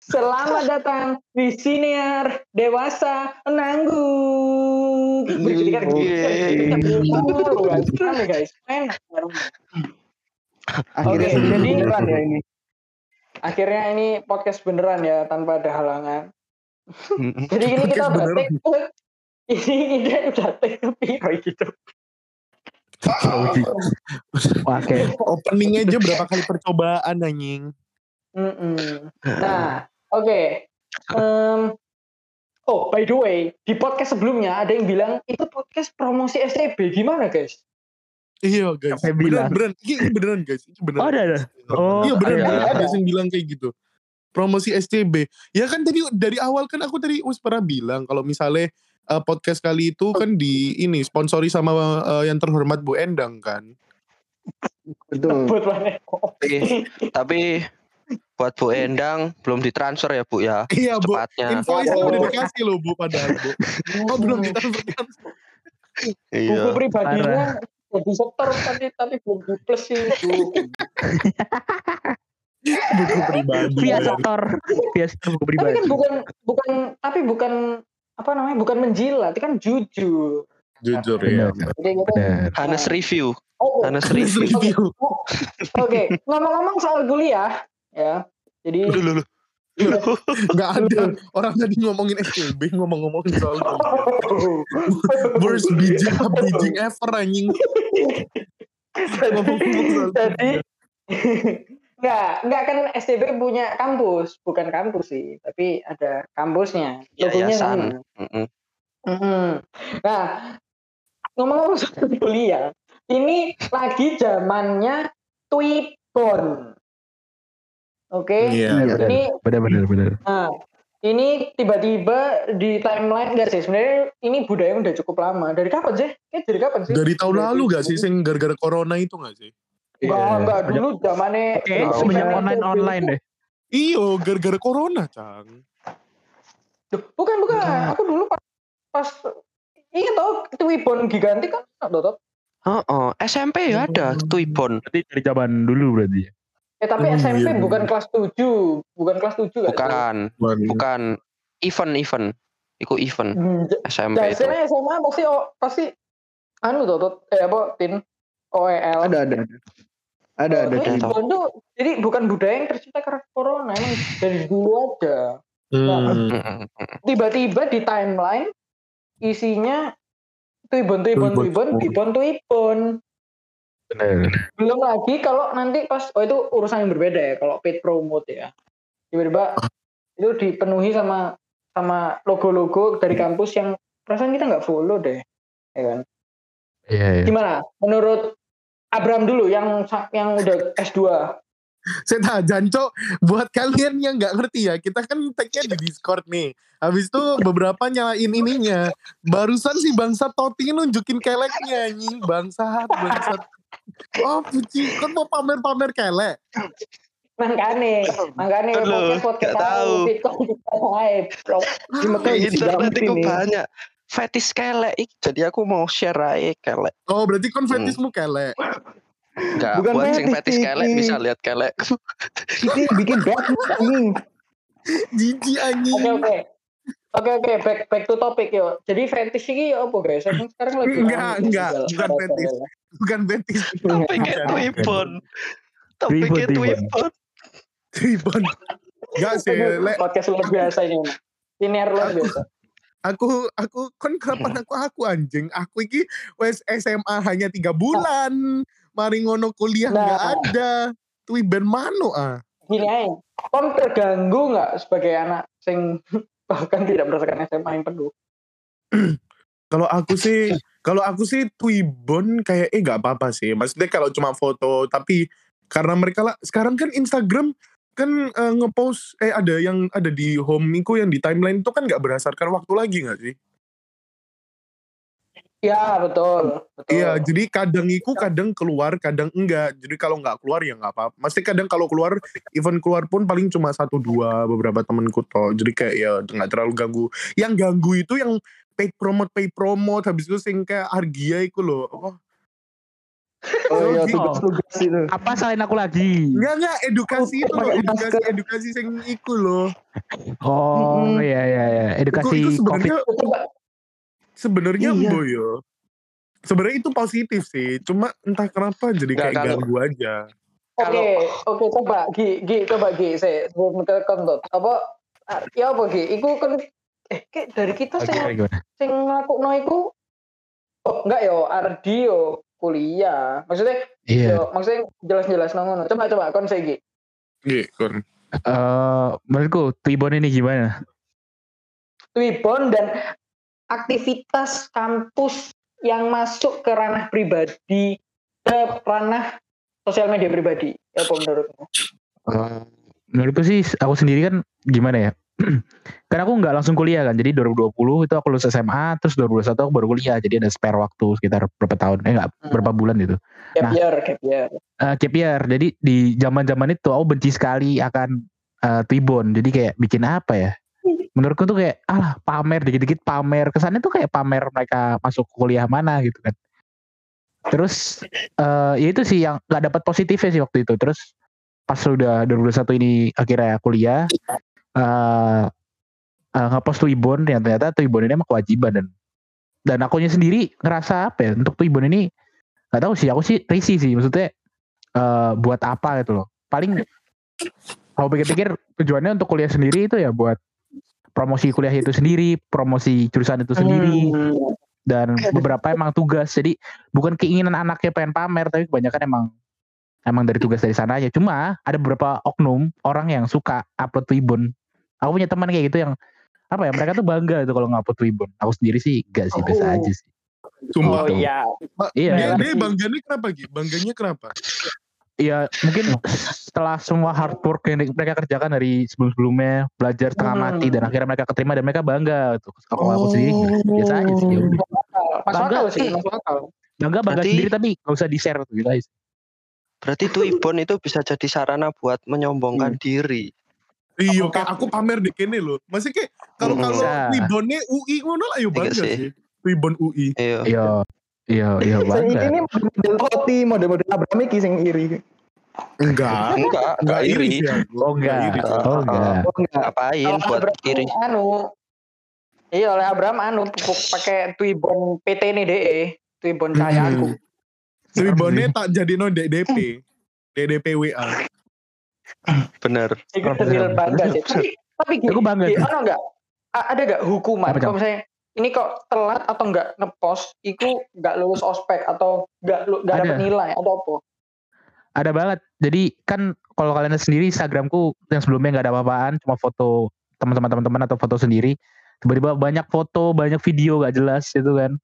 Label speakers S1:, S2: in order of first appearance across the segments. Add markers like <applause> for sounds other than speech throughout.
S1: Selamat datang di siniar dewasa kan gitu. Guys. Enak.
S2: Akhirnya
S1: jadi-
S2: beneran ya ini.
S1: Akhirnya ini podcast beneran ya tanpa ada halangan. Jadi ini kita udah take ini kita udah take piro gitu. <laughs>
S2: Oke.
S3: Opening aja berapa kali percobaan anjing.
S1: Mm-mm. Nah, oke. Em, oh, by the way, di podcast sebelumnya ada yang bilang itu podcast promosi STB gimana, guys?
S3: Iya guys.
S2: Yang
S3: Beneran,
S2: bilang?
S3: beneran. Ini, beneran guys. Ini beneran.
S2: Oh ada ada. Oh
S3: iya beneran,
S2: ada.
S3: beneran.
S1: ada.
S3: Ada yang bilang kayak gitu. Promosi SCB. Ya kan tadi dari awal kan aku tadi us pernah bilang kalau misalnya eh, podcast kali itu kan di ini sponsori sama eh, yang terhormat Bu Endang kan.
S2: Betul. <laughs>
S4: Tapi, tapi buat Bu Endang belum ditransfer ya Bu ya
S3: Iya Bu.
S4: cepatnya.
S3: Invoice
S1: Oh.
S3: udah dikasih loh Bu padahal Bu. Oh belum ditransfer.
S1: Buku
S4: Iya.
S1: pribadinya jadi setor tapi tapi belum di plus sih. Bu.
S3: Buku pribadi.
S2: Via setor. Via setor buku
S1: tapi
S2: pribadi.
S1: kan bukan bukan tapi bukan apa namanya bukan menjilat, itu kan jujur.
S3: Jujur ya.
S1: Jadi gitu.
S4: Hanes review,
S1: Oh,
S4: Hanes
S3: Terus
S4: review.
S1: Oke, ngomong-ngomong soal kuliah, ya. Jadi
S4: lu, lu.
S3: Gak ada. Orang tadi ngomongin SCB ngomong-ngomongin soal worst bridging bridging ever anjing.
S1: Jadi Enggak, enggak kan STB punya kampus, bukan kampus sih, tapi ada kampusnya. Logonya sama.
S4: Yayasan. Mm-mm.
S1: Mhm. Nah, ngomong-ngomong <laughs> soal kuliah, ini lagi zamannya Twibbon. Oke,
S3: Iya.
S2: benar.
S1: ini
S2: Benar benar benar.
S1: Nah, ini tiba-tiba di timeline enggak sih? Sebenarnya ini budaya udah cukup lama. Dari kapan sih? Kayak dari kapan sih?
S3: Dari tahun lalu gak sih sing gara-gara corona itu gak sih?
S1: Enggak,
S2: Iya.
S1: enggak dulu zamannya
S2: Oke,
S4: Tahu.
S2: semenjak online online deh.
S3: Iyo, gara-gara corona, Cang.
S1: Bukan, bukan. Aku dulu pas, pas iya tau Twibbon gigantik kan Dotot.
S4: Oh, oh. SMP ya ada Twibbon.
S2: Berarti dari zaman dulu berarti. ya?
S1: Eh tapi
S3: Oh,
S1: SMP
S3: iya.
S1: bukan kelas 7, bukan kelas 7 kan?
S4: Bukan, bukan event event. Iku event
S1: Hmm,
S4: SMP itu.
S1: SMA pasti oh, pasti anu Dotot, eh apa tin OEL.
S2: Ada ada ada. Ada ada.
S1: Jadi
S4: Ada.
S1: Twibbon tuh jadi bukan budaya yang tercipta karena corona, emang dari dulu aja.
S3: Hmm.
S4: Mm-mm.
S1: tiba-tiba di timeline isinya Twibbon, Twibbon, Twibbon.
S3: Twibbon,
S1: Twibbon.
S2: Benar.
S1: Belum lagi kalau nanti pas, oh itu urusan yang berbeda ya, kalau paid promote ya. Tiba-tiba itu dipenuhi sama sama logo-logo dari kampus yang perasaan kita nggak follow deh, ya kan?
S2: Iya iya.
S1: Gimana? Menurut Abram dulu yang yang udah S2.
S3: Saya tahu, Janco, buat kalian yang nggak ngerti ya, kita kan tag-nya di Discord nih. Habis itu beberapa nyalain ininya. Barusan si bangsa Toti nunjukin keleknya, anjing. Bangsat, bangsat. Oh, puji. Kan mau pamer-pamer kelek.
S1: Makane, makane
S4: Aduh,
S1: podcast podcast
S4: tahu.
S1: Bitcoin kita live, bro.
S4: Di internet itu banyak fetish kelek. Jadi aku mau share aja kelek.
S3: Oh, berarti konfetismu kelek.
S4: Enggak,
S2: Bukan
S4: buat sing
S2: fetish
S4: kelek bisa lihat kelek.
S2: Ini bikin bagus <laughs> anjing.
S3: Jijik anjing.
S1: Oke oke. Oke oke back back to topic yo. Jadi fetish ini apa guys? Aku sekarang lagi
S3: Enggak, enggak, bukan fetish. Bukan betis. <laughs>
S4: Tapi kayak. Twibbon. Tapi kayak.
S2: Twibbon.
S3: Tribun. Enggak sih.
S1: Podcast luar biasa ini. Ini luar biasa.
S3: Aku aku kan kapan aku aku anjing. Aku iki wes SMA hanya tiga bulan. Mari ngono kuliah
S1: Nah.
S3: nggak ada. Twiben mano ah.
S1: Gini aja. Kom terganggu nggak sebagai anak sing <laughs> bahkan tidak merasakan SMA yang penuh? <clears throat>
S3: Kalau aku sih, kalau aku sih Twibbon kayak eh nggak apa-apa sih. Maksudnya kalau cuma foto, tapi karena mereka lah sekarang kan Instagram kan eh, ngepost eh ada yang ada di home iku yang di timeline itu kan nggak berdasarkan waktu lagi nggak sih?
S1: Ya betul.
S3: Iya, jadi kadang iku kadang keluar, kadang enggak. Jadi kalau nggak keluar ya nggak apa. Mesti kadang kalau keluar, event keluar pun paling cuma satu dua beberapa temenku toh. Jadi kayak ya nggak terlalu ganggu. Yang ganggu itu yang paid promote, paid promote. Habis itu sing kayak Argia iku loh. Apa?
S2: Oh iya, tugas-tugas itu.
S5: Apa selain aku lagi?
S3: Enggak enggak edukasi itu loh, edukasi edukasi sing iku loh.
S5: Oh
S1: Mm-mm.
S5: iya iya iya.
S3: Iku,
S5: Edukasi
S3: itu
S5: COVID.
S3: sebenarnya
S1: Coba
S3: sebenarnya
S2: Iya.
S3: embo yo. Sebenarnya itu positif sih, cuma entah kenapa jadi kayak
S4: kalau-
S3: ganggu aja.
S1: Oke, oke coba Gi, Gi coba Gi, saya sebelum ke kontot. Apa ah, ya apa Gi? Iku kan eh kayak dari kita
S5: Oh,
S1: sing
S5: gimana,
S1: sing ngelakuin iku oh enggak yo Ardi yo kuliah. Maksudnya
S5: Iya.
S1: yo maksudnya jelas-jelas ngono. Coba coba kon saya Gi.
S3: Iya, kon.
S5: Eh, menurutku Tibon ini gimana?
S1: Twibbon dan aktivitas kampus yang masuk ke ranah pribadi ke ranah sosial media pribadi. Ya apa menurutmu?
S5: Eh, menurutku sih aku sendiri kan gimana ya? <clears throat> Karena aku nggak langsung kuliah kan, jadi 2020 itu aku lulus SMA, terus 2021 aku baru kuliah, jadi ada spare waktu sekitar berapa tahun, eh nggak
S1: Hmm.
S5: berapa bulan gitu.
S1: Gap
S5: Nah.
S1: year, year.
S5: jadi di zaman zaman itu aku benci sekali akan eh, Tibon, jadi kayak bikin apa ya? <laughs> Menurutku tuh kayak alah pamer dikit-dikit pamer, kesannya tuh kayak pamer mereka masuk kuliah mana gitu kan. Terus eh ya itu sih yang nggak dapat positifnya sih waktu itu. Terus pas sudah 2021 ini akhirnya kuliah eh uh, ngepost Twibbon yang ternyata Twibbon ini emang kewajiban dan dan akunya sendiri ngerasa apa ya untuk Twibbon ini nggak tahu sih aku sih risih sih maksudnya eh buat apa gitu loh. Paling kalau pikir-pikir tujuannya untuk kuliah sendiri itu ya buat promosi kuliah itu sendiri promosi jurusan itu sendiri
S1: Hmm.
S5: dan beberapa emang tugas. Jadi bukan keinginan anaknya pengen pamer tapi kebanyakan emang emang dari tugas dari sana aja. Cuma ada beberapa oknum orang yang suka upload Twibbon aku punya teman kayak gitu yang apa ya mereka tuh bangga tuh kalau ngupload Twibbon aku sendiri sih gak sih biasa
S1: Oh.
S5: aja sih
S3: Sumpah.
S1: Oh iya.
S5: Iya.
S3: Dia, dia bangganya kenapa Gi? Bangganya kenapa?
S5: ya mungkin setelah semua hard work yang mereka kerjakan dari sebelum-sebelumnya belajar setengah
S1: Hmm.
S5: mati dan akhirnya mereka keterima dan mereka bangga tuh kalau aku sendiri biasa aja sih ya udah.
S1: Masuk
S5: Bangga.
S1: akal sih, masuk akal.
S5: bangga bangga
S4: Berarti-
S5: sendiri tapi gak usah di share tuh gitu sih.
S4: Berarti Twibbon itu bisa jadi sarana buat menyombongkan diri.
S3: Iya, kayak aku pamer di kene loh. Masih kayak kalau
S4: Hmm.
S3: kalau
S5: Bisa.
S3: Wibonnya UI ngono lah yo
S4: Iya
S3: bangga
S4: sih.
S3: sih. Wibon UI.
S4: Iya.
S5: iya iya iya bangga
S2: ini model Toti, model-model Abraham iki sing iri.
S3: Enggak.
S4: Enggak,
S3: Enggak iri
S5: oh enggak oh enggak
S2: Oh enggak.
S1: Kalau
S4: buat
S1: Abraham
S4: iri?
S1: Anu. Iya oleh Abraham anu pupuk pakai Twibbon PT ini deh. Twibbon cahaya aku.
S3: Wibonnya tak jadi no DDP. DDP WA.
S4: Bener.
S1: Bangga sih. Tapi tapi gini,
S5: Aku bangga
S1: gini,
S5: sih.
S1: ano enggak? A- Ada enggak hukuman kalau misalnya ini kok telat atau enggak ngepost itu enggak lulus ospek atau enggak
S5: Ada.
S1: dapat nilai atau apa?
S5: ada banget jadi kan kalau kalian lihat sendiri Instagramku yang sebelumnya nggak ada apa-apaan cuma foto teman-teman teman-teman atau foto sendiri tiba-tiba banyak foto banyak video gak jelas gitu kan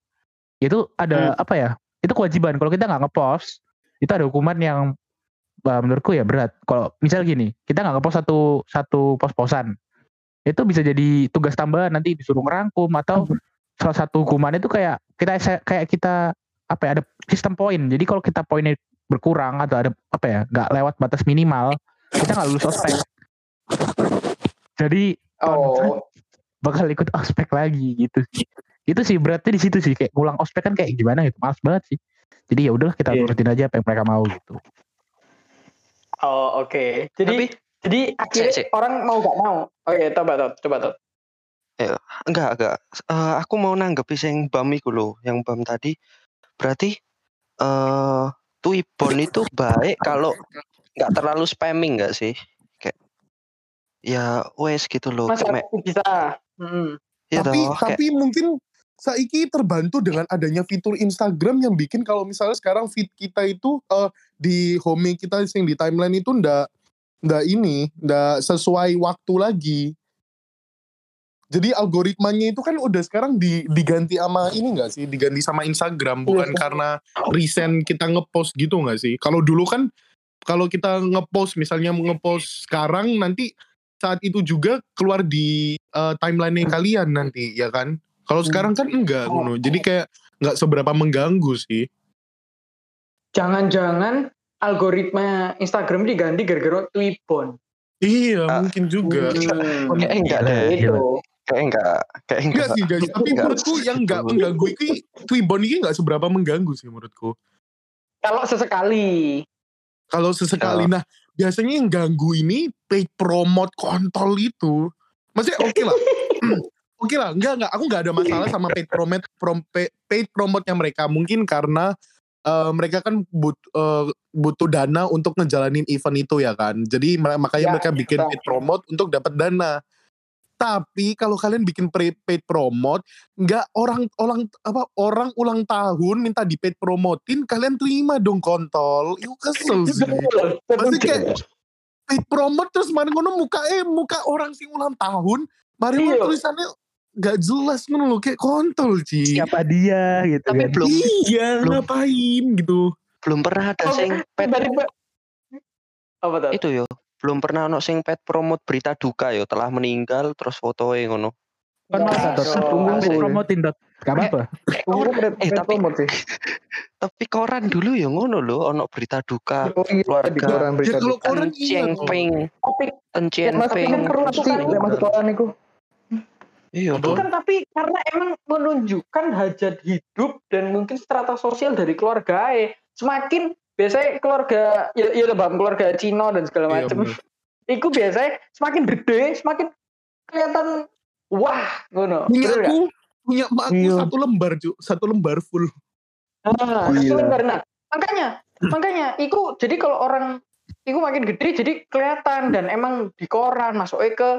S5: itu ada apa ya itu kewajiban kalau kita nggak ngepost itu ada hukuman yang uh, menurutku ya berat. Kalau misal gini kita nggak ngepost satu satu pos-posan itu bisa jadi tugas tambahan nanti disuruh ngerangkum atau salah satu hukuman itu kayak kita kayak kita apa ya ada sistem poin. Jadi kalau kita poinnya berkurang atau ada apa ya nggak lewat batas minimal kita nggak lulus ospek. Jadi
S1: Oh,
S5: bakal ikut ospek lagi gitu sih. Itu sih beratnya di situ sih kayak ngulang ospek kan kayak gimana gitu males banget sih. Jadi ya udahlah kita turutin aja apa yang mereka mau gitu
S1: oh oke. Jadi
S4: Tapi
S1: jadi akhirnya
S4: Cek, cek.
S1: orang mau gak mau. Oke, coba tuh, coba tuh.
S4: enggak enggak. Eh, aku mau nanggepi sing bam iku lho, yang bam tadi. Berarti eh Twibbon itu baik kalau nggak terlalu spamming nggak sih? Kayak ya wes gitu loh.
S1: Masa
S4: Me-
S1: bisa. Hmm.
S4: ya
S3: tapi
S4: toh, kayak-
S3: tapi mungkin Saiki terbantu dengan adanya fitur Instagram yang bikin kalau misalnya sekarang feed kita itu eh, di home kita yang di timeline itu ndak ndak ini ndak sesuai waktu lagi. Jadi algoritmanya itu kan udah sekarang di, diganti sama ini enggak sih? Diganti sama Instagram bukan
S1: Iya.
S3: karena recent kita ngepost gitu enggak sih? Kalau dulu kan kalau kita ngepost misalnya ngepost sekarang nanti saat itu juga keluar di eh, timeline kalian nanti ya kan? Kalau sekarang kan enggak ngono. Jadi kayak enggak seberapa mengganggu sih.
S1: Jangan-jangan algoritma Instagram diganti gara-gara Twibbon.
S3: Iya,
S4: Ah.
S3: mungkin juga.
S1: Hmm.
S4: kayak enggak
S5: Gila,
S4: deh.
S1: Itu.
S4: Kayak enggak. Kayak enggak.
S3: Enggak sih guys, tapi
S4: Enggak.
S3: menurutku yang enggak mengganggu ini Twibbon ini enggak seberapa mengganggu sih menurutku.
S1: Kalau sesekali.
S3: Kalau sesekali, nah biasanya yang ganggu ini paid promote kontol itu. Maksudnya oke lah. <laughs> Oke lah, enggak enggak. Aku enggak ada masalah sama paid promote prom, paid, promote-nya mereka. Mungkin karena eh, mereka kan but, eh, butuh dana untuk ngejalanin event itu ya kan. Jadi makanya
S1: Ya,
S3: mereka bikin
S1: betul.
S3: paid promote untuk dapat dana. Tapi kalau kalian bikin paid promote, nggak orang orang apa orang ulang tahun minta di paid promotin, kalian terima dong kontol. Itu kesel sih. Maksudnya kayak paid promote terus mana ngono muka eh muka orang sing ulang tahun, mari
S1: Iya.
S3: tulisannya nggak jelas ngono loh kayak kontol sih.
S5: Siapa dia gitu
S4: Tapi
S5: kan.
S4: belum
S3: Iya
S4: Belum.
S3: ngapain gitu.
S4: belum pernah ada sing pet
S1: apa tuh?
S4: itu yo. Belum pernah ono sing pet promote berita duka yo telah meninggal terus fotonya ngono.
S5: Kan
S1: Ya,
S5: masa
S2: tunggu,
S5: Paid
S2: tunggu.
S5: promotin dot. Gak apa-apa.
S2: Tunggu paid
S4: Eh,
S2: paid
S4: tapi-
S2: promote sih. <laughs>
S4: Tapi koran dulu ya ngono loh ono berita duka.
S2: Oh iya,
S4: keluarga.
S3: Ya kalau koran iya
S2: kan perlu
S1: Masuk kan?
S2: koran.
S4: Iya,
S1: itu kan tapi karena emang menunjukkan hajat hidup dan mungkin strata sosial dari keluarga semakin biasanya keluarga ya, ya lebam keluarga Cina dan segala
S3: Iya,
S1: macam
S3: bener. <laughs>
S1: itu biasanya semakin gede semakin kelihatan wah ngono
S3: Punya aku, punya emak aku
S2: Iya.
S3: satu lembar, Cuk. Satu lembar full.
S1: Nah,
S2: Gila.
S1: itu lembar. Nah, makanya <clears throat> makanya itu jadi kalau orang itu makin gede jadi kelihatan dan emang di koran masuknya ke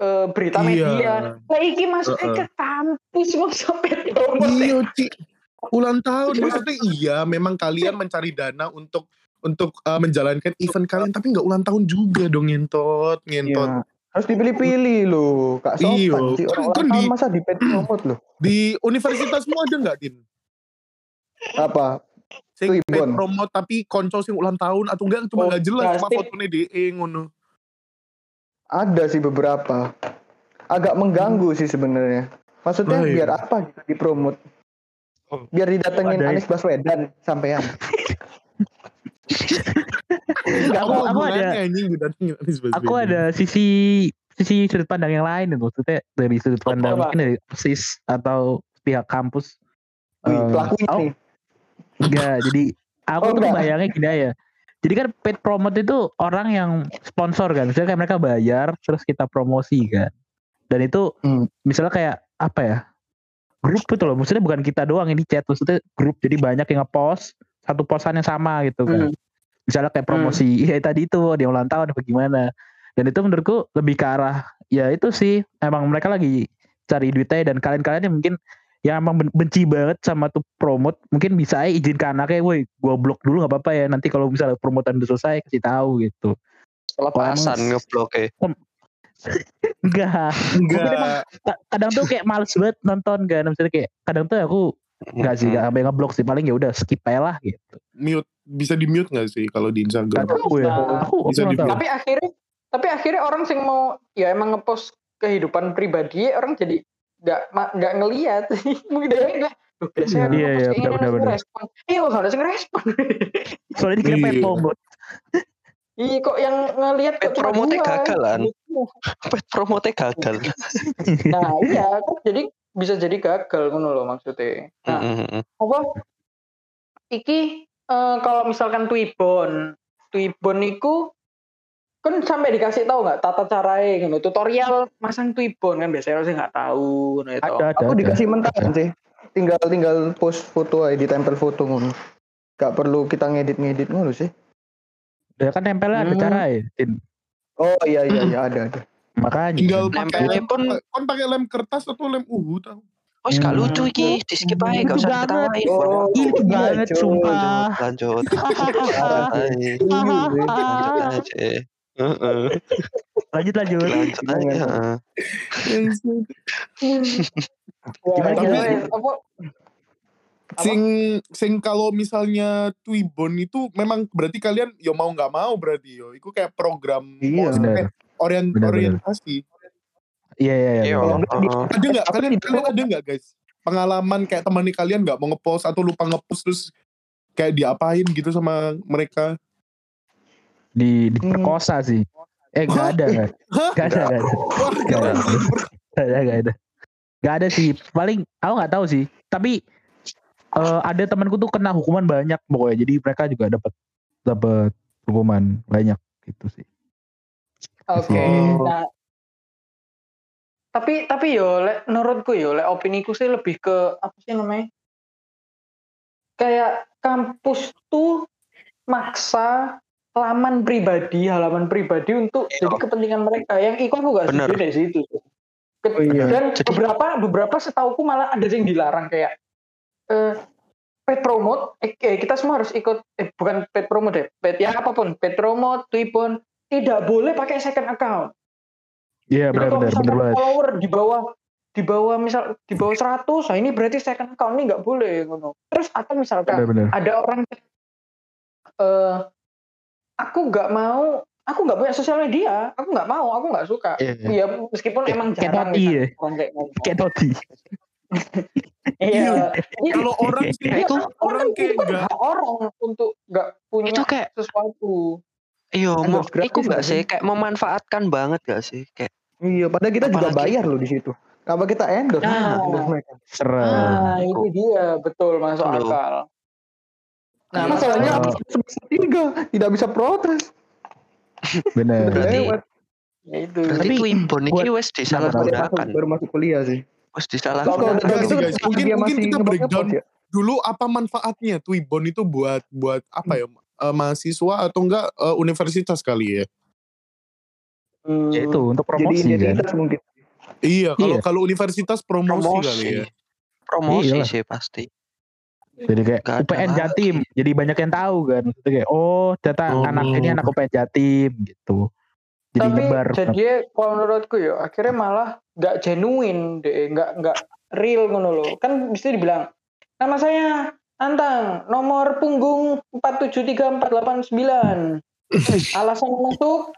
S1: eh, berita
S3: Iya.
S1: media nah iki masuknya
S3: Heeh.
S1: ke kampus mau sampai
S3: Iya, Ci. Ulang tahun maksudnya iya, memang kalian mencari dana untuk untuk uh, menjalankan event kalian tapi nggak ulang tahun juga dong ngentot, ngentot.
S2: Iya. Harus dipilih-pilih loh, Kak Sopan.
S3: Iya,
S2: Si
S3: kan- kan di-
S2: masa di paid promote loh.
S3: Di universitasmu ada nggak, Din?
S2: Apa?
S3: Sing
S2: Ibon.
S3: promote tapi konco sing ulang tahun atau enggak cuma
S1: Oh,
S3: nggak jelas cuma
S1: plastik.
S3: fotonya DE ngono.
S2: Ada sih beberapa. Agak mengganggu sih sebenarnya. Maksudnya
S3: Oh, iya.
S2: biar apa gitu dipromot?
S4: Oh.
S2: Biar didatengin <laughs> Anies Baswedan sampean.
S5: Aku, aku ada
S3: anjing
S5: aku ada sisi sisi sudut pandang yang lain itu maksudnya dari sudut pandang
S1: Apa?
S5: mungkin dari sis atau pihak kampus
S2: Wih,
S5: Eh,
S2: pelakunya
S5: aku-
S2: nih.
S5: enggak jadi aku
S2: Oh,
S5: tuh
S2: enggak.
S5: bayangnya gini ya jadi kan paid promote itu orang yang sponsor kan. Misalnya kayak mereka bayar terus kita promosi kan. Dan itu
S2: Hmm.
S5: misalnya kayak apa ya grup itu loh. Maksudnya bukan kita doang ini chat maksudnya grup. Jadi banyak yang ngepost satu posan yang sama gitu kan.
S1: Hmm.
S5: misalnya kayak promosi ya tadi itu dia ulang tahun apa gimana? Dan itu menurutku lebih ke arah ya itu sih emang mereka lagi cari duitnya dan kalian-kalian yang mungkin yang emang ben- benci banget sama tuh promote. Mungkin bisa aja izin ke anaknya woi gua blok dulu nggak apa-apa ya. Nanti kalau misalnya promotan udah selesai kasih tahu gitu.
S4: Kelepasan ngeblok ya.
S5: enggak <laughs> emang
S3: Enggak.
S5: ka- kadang tuh kayak males banget nonton kan. Misalnya kayak kadang tuh aku enggak sih enggak sampai ngeblok sih. Paling ya udah skip aja lah gitu.
S3: Mute bisa di mute nggak sih kalau di Instagram?
S5: Gak tahu ya. Aku
S3: Bisa
S1: tapi akhirnya tapi akhirnya orang sing mau ya emang ngepost kehidupan pribadi orang jadi nggak nggak ngelihat <laughs> mungkin dia nggak biasanya
S5: Iya, iya,
S1: gini,
S5: benar,
S1: langsung
S5: benar.
S1: respon iya kok harus ngerespon <laughs>
S5: soalnya dikira
S3: Iya.
S5: promote
S1: iya kok yang ngelihat kok
S4: Pet promote
S1: dua.
S4: gagalan. <laughs> Pet promote gagal.
S1: nah iya kan jadi bisa jadi gagal ngono loh maksudnya nah
S4: Mm-mm.
S1: apa iki eh, kalau misalkan Twibbon Twibbon iku kan sampai dikasih tahu nggak tata caranya gitu tutorial masang Twibbon kan biasanya orang sih nggak tahu ngono itu
S5: ada ada
S2: Aku
S5: ada.
S2: dikasih mentaran sih. Tinggal tinggal post foto aja ditempel foto ngono. Gak perlu kita ngedit-ngedit ngono sih.
S5: Ya kan tempelnya ada
S1: Hmm.
S5: cara ya Tin.
S2: Oh iya iya iya ada ada.
S5: makanya
S3: Tinggal
S5: kan.
S3: pakai lem,
S4: pun-
S3: kon pakai lem kertas atau lem uhu tahu?
S4: Oh, gak
S5: Hmm.
S4: lucu iki, di skip aja, gak usah
S5: banget.
S4: diketawain.
S2: Oh,
S5: lucu <laughs>
S2: iya,
S5: banget sumpah
S4: Lanjut, lanjut. Santai. Lanjut aja. Heeh.
S5: lanjut lanjut
S4: Lanjut aja.
S5: Gimana,
S1: Tapi, apa?
S3: Sing sing kalau misalnya Twibbon itu memang berarti kalian yo mau nggak mau berarti yo. Itu kayak program
S2: Iya.
S3: orient orientasi.
S5: iya iya iya
S4: Iya.
S3: Ada nggak kalian kalian ada nggak guys pengalaman kayak teman kalian nggak mau ngepost atau lupa ngepost terus kayak diapain gitu sama mereka?
S5: Di diperkosa sih. Eh nggak ada nggak ada. Nggak ada
S3: keren.
S5: ada. Nggak ada. nggak ada nggak ada. Sih. Paling aku nggak tahu sih. Tapi eh, ada temanku tuh kena hukuman banyak pokoknya. Jadi mereka juga dapat dapat hukuman banyak gitu sih.
S1: Oke.
S2: Oh.
S1: Nah, tapi tapi yo lek menurutku yo lek opiniku sih lebih ke apa sih namanya? Kayak kampus tuh maksa laman pribadi, halaman pribadi untuk
S4: Iya.
S1: jadi kepentingan mereka. Yang ikut aku gak
S4: Bener.
S1: setuju dari situ. Ke-
S2: Oh iya.
S1: Dan
S4: Jadi-
S1: beberapa beberapa setauku malah ada yang dilarang kayak eh paid promote, eh, eh, kita semua harus ikut eh bukan paid promote deh, paid ya apa pun, paid promote, Twibbon tidak boleh pakai second account.
S5: iya
S1: Jadi
S5: benar banget
S1: follower di bawah di bawah misal di bawah 100, nah ini berarti second account ini nggak boleh ngono. Terus atau misalkan
S5: benar benar
S1: ada orang eh aku nggak mau aku nggak punya sosial media aku nggak mau aku nggak suka
S5: Iya.
S1: iya meskipun
S5: Kayak-
S1: emang jarang
S5: ya.
S1: orang kayak
S5: toti <laughs>
S1: iya Iya,
S3: Kalau orang sih
S1: iya,
S3: itu
S1: kan
S3: orang
S1: kan
S3: kayak
S1: kan
S3: enggak
S1: hak orang untuk nggak punya
S4: Itu kayak
S1: sesuatu
S4: Iya, mau
S2: Endorse gratis
S4: iku
S2: nggak
S4: gak sih? Kayak memanfaatkan banget gak sih? Kayak
S2: Iya, padahal kita juga bayar loh di situ. Apa kita endorse?
S1: Nah.
S5: serem
S1: nah itu dia betul masuk akal nah
S4: Iya.
S1: masalahnya
S5: Oh.
S2: sebesar tiga, tidak bisa protes.
S5: benar
S4: Berarti-
S1: ya itu
S4: berarti
S5: Tapi
S4: Twibbon ini
S5: buat-
S4: wes
S2: Baru masuk,
S4: disalahgunakan.
S2: baru masuk kuliah sih.
S4: Wes disalahgunakan.
S2: Gitu.
S3: Mungkin-
S2: dia
S3: mungkin kita breakdown.
S2: ya.
S3: dulu apa manfaatnya Twibbon itu buat buat apa ya eh, mahasiswa atau enggak eh, universitas kali ya?
S1: Hmm,
S5: ya itu untuk
S2: Jadi
S5: promosi kan
S2: identitas mungkin.
S3: Iya, kalau
S5: Iya.
S3: kalau universitas promosi, kali ya.
S4: Promosi. Promosi
S5: Iyalah.
S4: sih pasti.
S5: Jadi kayak
S4: ada
S5: UPN
S4: lagi.
S5: Jatim jadi banyak yang tahu kan. Maksudnya kayak oh ternyata
S3: Oh.
S5: anak ini anak UPN Jatim gitu. Jadi
S1: tapi
S5: nyebar.
S1: jadi kalau menurutku ya akhirnya malah nggak genuine deh nggak nggak real ngono loh kan bisa dibilang nama saya Antang nomor punggung 473489 <laughs> alasan masuk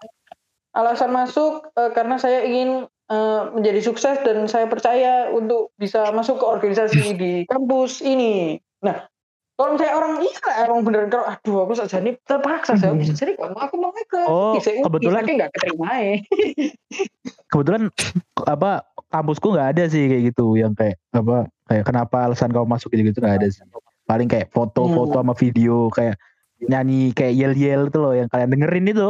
S1: alasan masuk eh, karena saya ingin eh, menjadi sukses dan saya percaya untuk bisa masuk ke organisasi di kampus ini nah kalau misalnya orang iya lah emang bener kalau aduh aku saja nih terpaksa saya bisa jadi kamu aku mau ke
S5: Oh,
S1: ICU,
S5: kebetulan-
S1: nggak keterima ya <laughs>
S5: kebetulan apa kampusku nggak ada sih kayak gitu yang kayak apa kayak kenapa alasan kamu masuk gitu gitu nggak ada sih. Paling kayak foto-foto
S1: Hmm.
S5: sama video kayak nyanyi kayak yel yel itu loh yang kalian dengerin itu.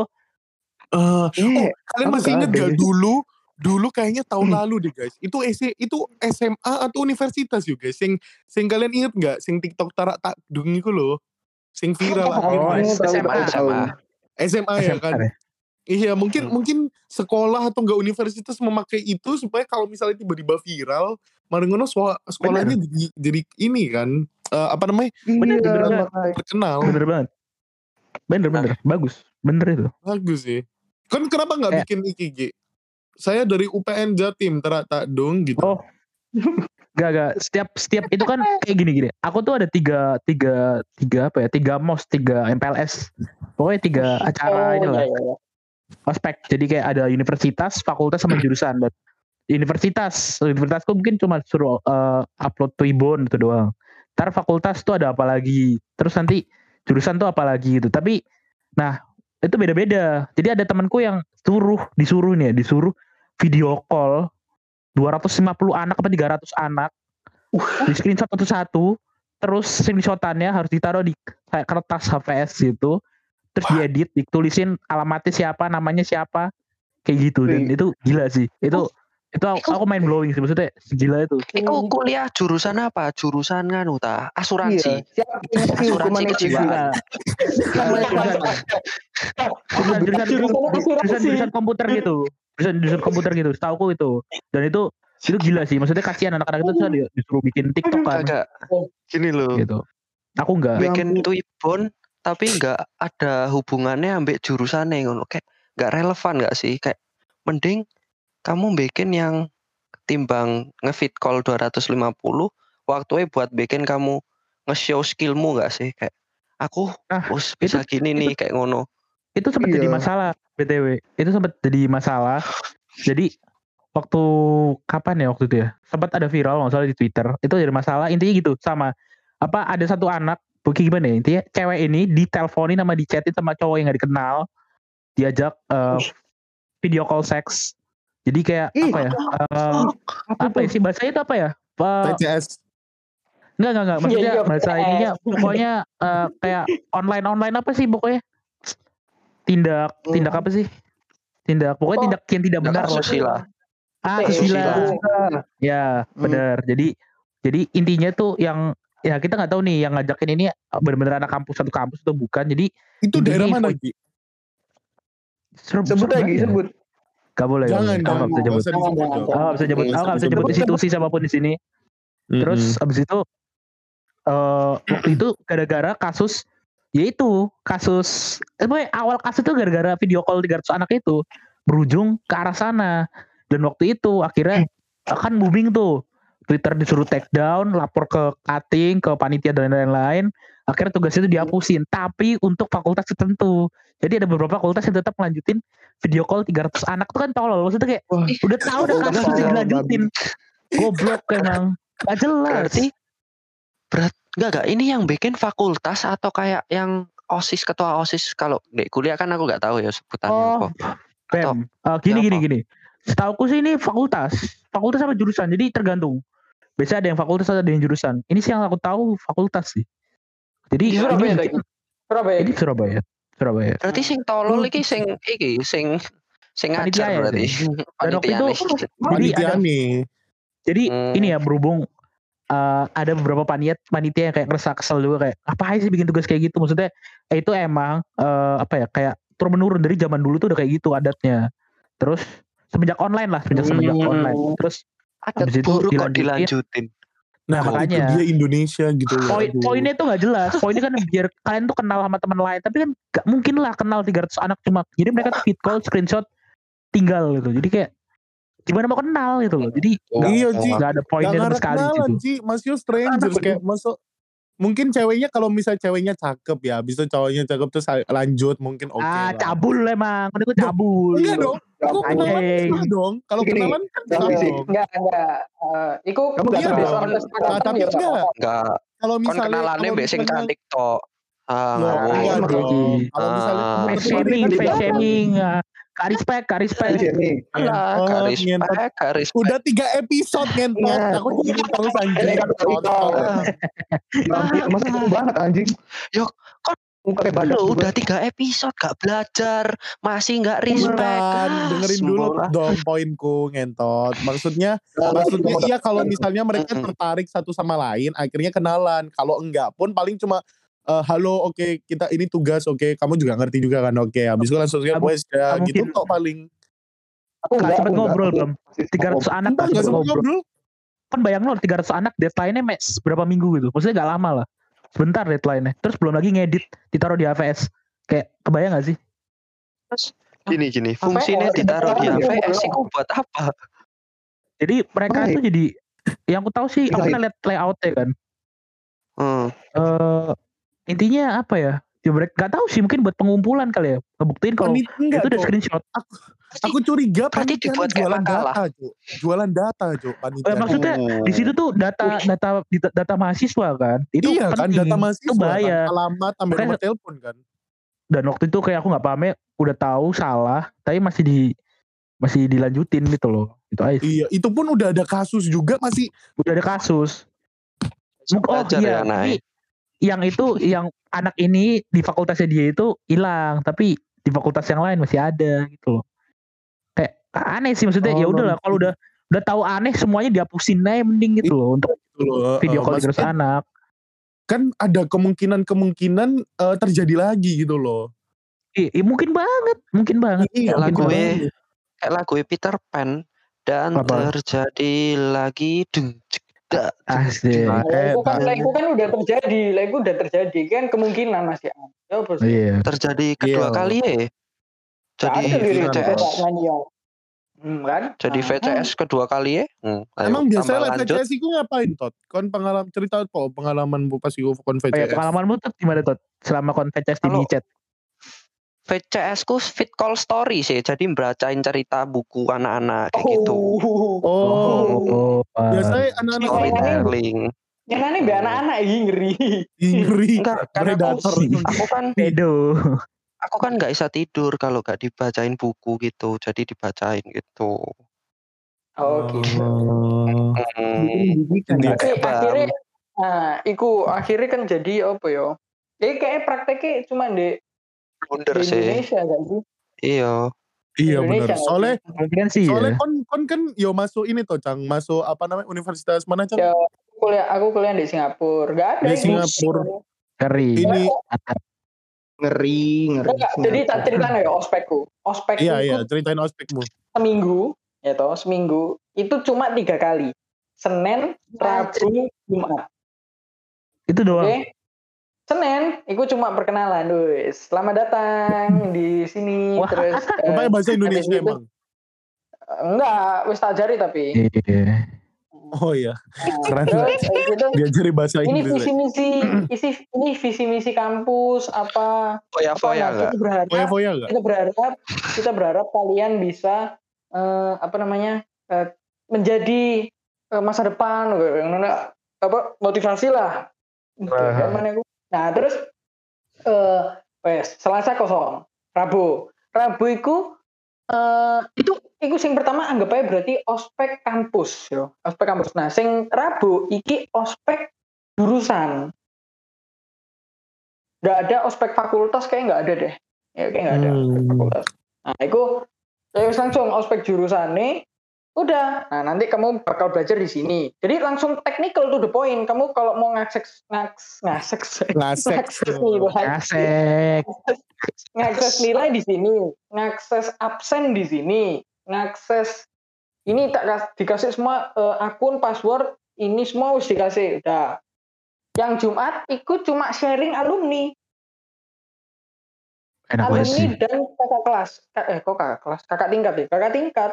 S3: Eh,
S2: Iya,
S3: kalian
S2: aku
S3: masih inget gak dulu dulu kayaknya tahun
S2: Hmm.
S3: lalu deh guys. Itu S itu SMA atau universitas yuk guys. Sing sing kalian inget nggak? Sing TikTok tarak tak dung iku loh. Sing viral <laughs>
S1: Oh,
S3: akhirnya.
S2: tahu,
S4: SMA. SMA.
S3: SMA ya kan.
S5: SMA.
S3: Iya mungkin
S4: Hmm.
S3: mungkin sekolah atau enggak universitas memakai itu supaya kalau misalnya tiba-tiba viral, Marengono sekolah, sekolahnya jadi, jadi ini kan eh, apa namanya
S5: Bener,
S2: Iya,
S5: bener, bener.
S3: terkenal.
S5: bener banget bener bener bagus bener itu
S3: Bagus sih. Kan kenapa nggak
S5: Kayak-
S3: bikin IKG? Saya dari UPN Jatim terak tak dong gitu.
S5: oh <laughs> Gak, gak. Setiap, setiap itu kan kayak gini gini. Aku tuh ada tiga, tiga, tiga apa ya? Tiga mos, tiga MPLS. Pokoknya tiga acara ini lah.
S1: iya, iya.
S5: ospek jadi kayak ada universitas fakultas sama jurusan dan universitas universitasku mungkin cuma suruh eh, upload Twibbon itu doang ntar fakultas tuh ada apa lagi terus nanti jurusan tuh apa lagi gitu tapi nah itu beda-beda. Jadi ada temanku yang suruh disuruh nih ya, disuruh video call 250 anak apa 300 anak. Di screenshot satu-satu terus screenshotannya harus ditaruh di kayak kertas HVS gitu. Terus diedit ditulisin alamatnya siapa namanya siapa kayak gitu. Dan
S2: Wih.
S5: itu gila sih. Itu itu aku, aku main blowing sih maksudnya gila itu.
S4: Iku kuliah jurusan apa? Jurusan nganu ta? Asuransi.
S2: Iya,
S4: Asuransi kejiwaan.
S5: Nah, jurusan komputer gitu. Jurusan jurusan komputer gitu setauku itu. Dan itu itu gila sih. Maksudnya kasihan anak-anak itu tuh di- disuruh bikin tiktok kan.
S4: Agak gini loh.
S5: gitu. Aku enggak
S2: Ya
S4: Bikin. Twibbon tapi nggak ada hubungannya ambek jurusannya ngono. Kayak nggak relevan nggak sih? Kayak mending kamu bikin yang timbang ngefit call 250 waktunya buat bikin kamu nge-show skillmu nggak sih? Kayak aku
S5: Nah,
S4: us bisa gini nih kayak ngono
S5: itu sempat jadi
S2: Iya.
S5: masalah btw itu sempat jadi masalah jadi waktu kapan ya waktu itu ya sempat ada viral nggak salah di twitter itu jadi masalah intinya gitu sama apa ada satu anak bukti gimana ya intinya cewek ini diteleponin sama dichatin sama cowok yang gak dikenal diajak eh, video call seks jadi kayak
S2: Ih.
S5: apa ya eh, apa ya sih bahasanya itu apa ya
S3: TCS.
S5: Enggak, enggak, enggak. Maksudnya
S1: Iya, iya,
S5: bahasa ininya pokoknya eh, kayak online-online apa sih pokoknya? Tindak, tindak apa sih? Tindak, pokoknya
S1: Oh,
S5: tindak yang tidak benar lah.
S4: asusila.
S5: Ah,
S1: TE.
S5: asusila.
S4: Asusila.
S5: Ya, benar. Jadi jadi intinya tuh yang ya kita nggak tahu nih yang ngajakin ini benar-benar anak kampus satu kampus atau bukan. Jadi
S3: Itu daerah mana, Ki?
S5: serem,
S2: Sebut lagi,
S5: aja.
S2: sebut.
S5: Gak boleh. gak
S3: Jangan.
S5: Aku nggak bisa nyebut.
S1: Jangan,
S3: Cok.
S5: Aku nggak bisa nyebut.
S4: Nggak
S5: Aku bisa nyebut
S3: disebut.
S5: institusi siapa pun di sini. Terus abis itu eh waktu itu gara-gara kasus yaitu kasus eh awal kasus itu gara-gara video call 300 anak itu berujung ke arah sana. Dan waktu itu akhirnya kan booming tuh. Twitter disuruh take down lapor ke cutting ke panitia dan lain-lain. Akhirnya tugas itu dihapusin. Tapi untuk fakultas tertentu. Jadi ada beberapa fakultas yang tetap melanjutin video call 300 anak. Tuh kan tolol maksudnya kayak
S2: Wah.
S5: udah tahu udah kasus dilanjutin. goblok emang. Gak jelas.
S4: Berarti berat enggak enggak ini yang bikin fakultas atau kayak yang OSIS ketua OSIS kalau di kuliah kan aku nggak tahu ya sebutannya
S5: Oh,
S4: apa.
S5: Bem, eh, gini
S4: siapa?
S5: gini gini. Setauku sih ini fakultas, fakultas sama jurusan. Jadi tergantung. Biasanya ada yang fakultas ada yang jurusan. Ini sih yang aku tahu fakultas sih. Jadi
S1: Di Surabaya
S5: ini.
S1: Surabaya.
S5: ini Surabaya, Surabaya.
S4: Berarti sing tolol iki sing iki sing sing ngajar
S5: ya,
S4: berarti. <laughs>
S5: Dan waktu itu, jadi ada,
S3: nih.
S5: jadi
S4: Hmm.
S5: ini ya berhubung eh, ada beberapa panitia panitia yang kayak ngerasa kesel juga kayak apa sih bikin tugas kayak gitu maksudnya eh, itu emang eh, apa ya kayak turun menurun dari zaman dulu tuh udah kayak gitu adatnya terus semenjak online lah semenjak semenjak
S1: Hmm.
S5: online terus
S4: Adat
S5: Habis itu
S4: buruk kok
S5: dilanjutin.
S4: dilanjutin.
S3: Nah,
S5: makanya.
S3: itu dia Indonesia gitu ya.
S5: poin poinnya tuh nggak jelas poinnya kan biar kalian tuh kenal sama teman lain tapi kan gak mungkin lah kenal 300 anak cuma jadi mereka tuh feed call screenshot tinggal gitu jadi kayak gimana mau kenal gitu loh jadi nggak
S3: Iya, Ji.
S5: nggak ada
S3: Gak
S5: poinnya sama sekali
S3: kenalan,
S5: gitu
S3: Ji. Masih strangers kayak masuk mungkin ceweknya kalau misal ceweknya cakep ya, habis itu cowoknya cakep terus lanjut mungkin oke
S5: ah
S3: lah.
S5: cabul emang kan itu cabul
S3: Enggak dong. Aku kenalan dong. Kalau kenalan kan.
S1: Enggak, enggak. Eh, iku
S2: Kamu nggak
S3: Iya
S2: tahu.
S3: tapi
S1: ya,
S3: enggak.
S4: Enggak.
S3: Kalau
S4: Kon
S3: misalnya
S4: kenalannya
S3: misalnya-
S4: cantik tok. Ah,
S3: enggak
S5: ngawur.
S3: dong. Kalau misalnya
S4: Ah.
S5: shaming
S3: dia,
S5: shaming kak respect
S2: Nih,
S4: Alah,
S3: Oh,
S4: garis
S3: ngentot.
S4: pek, garis
S3: Udah tiga episode ngentot.
S2: Iya.
S3: Aku jadi terus anjing.
S2: Masa kamu banget anjing?
S4: Yo, kok
S2: juga.
S4: udah tiga episode gak belajar, masih nggak respect.
S3: Bukan,
S4: Ah,
S3: dengerin dulu dong poinku ngentot. Maksudnya, maksudnya iya kalau misalnya mereka tertarik satu sama lain, akhirnya kenalan. Kalau enggak pun paling cuma eh, halo, oke kita ini tugas, oke kamu juga ngerti juga kan, oke. Habis itu langsung kayak
S5: Kamu-
S3: wes ya
S5: kamu
S3: gitu kok paling.
S2: Aku
S5: Nggak
S2: enggak.
S5: ngobrol, Bang.
S2: Masih
S5: 300 anak
S3: Enggak
S5: gak
S3: enggak
S5: sempet
S3: sempat
S5: ngobrol
S3: ngobrol.
S5: kan bayang lo 300 anak deadline-nya mes berapa minggu gitu maksudnya gak lama lah sebentar deadline-nya terus belum lagi ngedit ditaruh di AVS kayak kebayang gak sih
S4: Gini gini, fungsinya ditaruh di
S1: AVS.
S4: Itu buat apa?
S5: jadi mereka tuh jadi yang aku tahu sih aku pernah lihat layoutnya kan
S4: Hmm.
S5: eh intinya apa ya ya mereka gak tahu sih mungkin buat pengumpulan kali ya ngebuktiin kalau
S3: enggak,
S5: itu udah screenshot
S3: Aku curiga
S4: Berarti
S3: panitia
S4: dibuat
S3: jualan data, Cuk. Jualan data, panitia.
S5: Eh, maksudnya
S4: Oh.
S5: di situ tuh data data data mahasiswa kan itu
S3: iya kan
S5: penting.
S3: data mahasiswa
S5: itu bahaya
S3: kan, alamat sampai nomor telepon kan.
S5: dan waktu itu kayak aku nggak pahamnya udah tahu salah tapi masih di masih dilanjutin gitu loh itu aja.
S3: Iya, itu pun udah ada kasus juga masih
S5: udah ada kasus Mungkin- oh
S4: Belajar
S5: iya
S4: ya.
S5: Yang itu yang anak ini di fakultasnya dia itu hilang tapi di fakultas yang lain masih ada gitu loh kayak aneh sih maksudnya
S3: Oh,
S5: ya udahlah
S3: non-
S5: kalau udah udah tahu aneh semuanya dihapusin aja mending gitu loh untuk
S3: gitu loh.
S5: video
S3: Eh,
S5: call
S3: maksudnya
S5: terus anak
S3: kan ada kemungkinan-kemungkinan eh, terjadi lagi gitu loh.
S5: Iya, iya, mungkin banget mungkin banget
S3: Iya,
S4: lagu eh lagu Peter Pan dan
S5: Apa?
S4: terjadi lagi dung
S1: Lah,
S3: Eh,
S1: itu kan, lah, itu kan udah terjadi, lah itu udah terjadi kan kemungkinan masih ada. Ya, bos.
S5: iya
S4: terjadi kedua
S3: Iya.
S4: kali ya. Jadi
S1: Ada
S4: VCS,
S1: ya. Hmm, kan?
S4: jadi
S1: Nah,
S4: VCS kedua kali ya. Hmm, ayo,
S3: Emang live
S4: lanjut.
S3: VCS itu ngapain tot? Kon pengalaman cerita apa pengalaman bu pas kon
S5: Oh, iya,
S3: VCS?
S5: pengalamanmu tuh gimana tuh selama konfetes di
S4: Kalau-
S5: chat
S4: VCS ku fit call story sih, jadi bacain cerita buku anak-anak kayak gitu.
S1: Oh.
S3: Oh,
S5: oh
S3: biasanya anak-anak
S1: Oh,
S3: ini
S4: Storytelling.
S1: Yang aneh be anak-anak ini ngeri.
S3: ngeri.
S4: Enggak, karena aku, aku kan
S5: pedo
S4: aku kan nggak bisa tidur kalau nggak dibacain buku gitu, jadi dibacain gitu.
S1: Oh, gitu.
S3: Oh.
S4: Hmm. Bang.
S1: akhirnya Nah, iku akhirnya kan jadi apa ya? Jadi kayak prakteknya cuma di,
S4: Blunder sih.
S1: Indonesia gak sih?
S4: Iya.
S3: Iya benar. Soalnya
S5: Mungkin sih
S3: soalnya
S5: ya.
S3: kon kon kan yo masuk ini toh Cang, masuk apa namanya universitas mana Cang?
S1: Ya, kuliah aku kuliah di Singapura. Gak ada
S3: Di. Singapura.
S5: Ngeri.
S3: Ini
S2: Ngeri, ngeri.
S1: Enggak, jadi tak cerita ya ospekku. Ospekku
S3: iya iya ceritain ospekmu.
S1: seminggu, ya toh seminggu itu cuma tiga kali. Senin, Rabu, Jumat.
S5: Itu
S1: Oke.
S5: doang.
S1: Senin, itu cuma perkenalan, wis. Selamat datang di sini. <laughs>
S5: Wah.
S1: Terus <laughs> eh,
S3: Rupanya bahasa Indonesia
S1: itu-
S3: emang.
S1: enggak, wis tak ajari tapi.
S5: Iya.
S3: Oh iya,
S1: Nah,
S3: Keren.
S1: terus <laughs> habis itu,
S3: diajari bahasa
S1: ini
S3: Inggris.
S1: visi
S3: ya.
S1: misi, isi ini visi misi kampus apa?
S4: Foya foya enggak?
S1: kita berharap,
S3: Foya-foya enggak?
S1: kita berharap, kita berharap kalian bisa eh, apa namanya eh, menjadi eh, masa depan, yang mana apa motivasi lah.
S5: Wah.
S1: Kayak mana aku? Nah terus eh wes Selasa kosong, Rabu, Rabu itu eh itu itu sing pertama anggap aja berarti ospek kampus yo, ospek kampus. Nah sing Rabu iki ospek jurusan. Gak ada ospek fakultas kayak nggak ada deh. Ya kayak nggak ada ospek
S3: Hmm.
S1: fakultas. Nah itu langsung ospek jurusan nih. Udah, nah nanti kamu bakal belajar di sini. Jadi langsung technical to the point. Kamu kalau mau ngakses ngaks ngakses
S3: Ngasek.
S1: ngakses nilai,
S5: Asek.
S1: ngakses nilai di sini, ngakses absen di sini, ngakses ini tak kas- dikasih semua eh, akun password ini semua harus dikasih. Udah. Yang Jumat ikut cuma sharing alumni,
S5: Enak
S1: alumni dan kakak kelas. Eh kok kakak kelas? Kakak tingkat ya, kakak tingkat.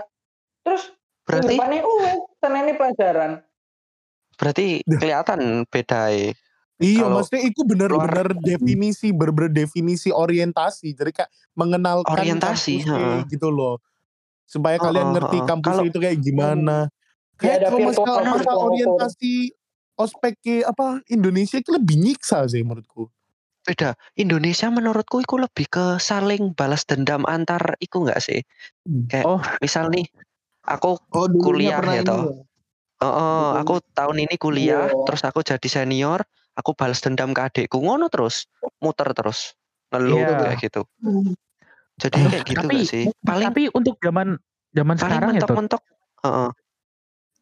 S1: Terus
S4: Berarti
S1: depannya uh, ini pelajaran.
S4: berarti kelihatan beda ya.
S3: Iya, maksudnya itu benar-benar definisi, benar-benar definisi orientasi. Jadi kayak mengenalkan
S4: Orientasi,
S3: kampusnya
S4: heeh.
S3: gitu loh. Supaya kalian
S4: Heeh,
S3: ngerti kampusnya
S4: Kalau-
S3: itu kayak gimana.
S1: Ya,
S3: Kayak
S1: ada
S3: kalau masalah, orientasi ospek ke apa Indonesia itu lebih nyiksa sih menurutku.
S4: Beda. Indonesia menurutku itu lebih ke saling balas dendam antar iku enggak sih? Kayak
S5: Oh.
S4: misal nih aku
S2: Oh,
S4: Kuliah
S2: pernah
S4: ya, toh. Oh, oh, aku tahun ini kuliah,
S1: Iya.
S4: terus aku jadi senior, aku balas dendam ke adikku, ngono terus, muter terus, ngeluh
S5: Iya.
S4: kayak gitu. Jadi
S5: Eh,
S4: kayak gitu
S5: tapi-
S4: gak sih? Paling
S5: Tapi untuk zaman zaman
S4: paling
S5: sekarang ya tuh.
S4: mentok-mentok. Heeh.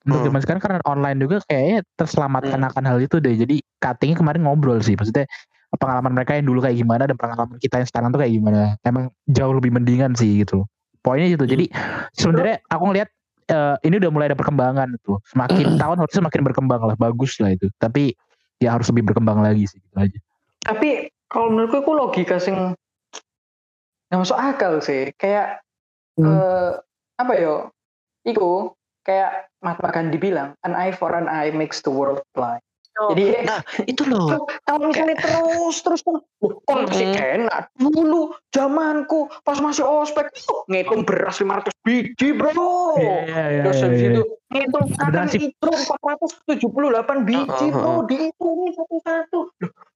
S5: Untuk
S4: Hmm.
S5: zaman sekarang karena online juga kayaknya terselamatkan
S4: Hmm.
S5: akan hal itu deh. Jadi cuttingnya kemarin ngobrol sih. Maksudnya pengalaman mereka yang dulu kayak gimana dan pengalaman kita yang sekarang tuh kayak gimana. Emang jauh lebih mendingan sih gitu. Poinnya itu. Jadi sebenarnya aku ngelihat eh, ini udah mulai ada perkembangan tuh. Semakin tahun harusnya semakin berkembang lah. Bagus lah itu. Tapi ya harus lebih berkembang lagi sih gitu aja.
S1: Tapi kalau menurutku itu logika sing nggak masuk akal sih. Kayak
S3: Hmm.
S1: eh, apa yo? Iku kayak Mahatma Gandhi bilang, an eye for an eye makes the world blind. Jadi
S4: Nah, itu loh.
S1: kalau misalnya terus terus kan, "Loh, kan masih enak dulu zamanku pas masih ospek oh, ngitung beras 500 biji bro.
S5: Iya,
S1: Terus habis itu ngitung
S5: Ada nasib.
S1: itu 478 biji bro
S4: heeh.
S1: dihitungin satu-satu.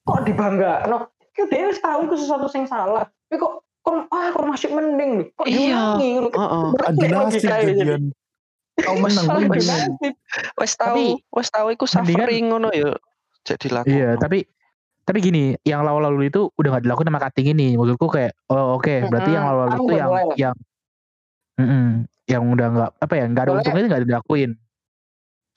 S1: Kok dibangga? No, kok dia tahu itu sesuatu yang salah. Tapi kok kok ah kok masih mending. Kok
S4: Iya.
S1: diulangi?
S4: Heeh.
S1: balik
S3: Adu
S2: Kau menang gue
S4: Wes. tahu, wes tahu iku suffering ngono ya. Jadi laku.
S5: Iya, tapi tapi gini, yang lalu-lalu itu udah gak dilakukan sama cutting ini. Maksudku kayak, oh oke, berarti yang
S1: Mm-mm.
S5: lalu-lalu itu yang
S1: mulai lah.
S5: yang mm-mm, yang udah nggak apa ya, nggak ada
S1: Soalnya-
S5: untungnya nggak dilakuin.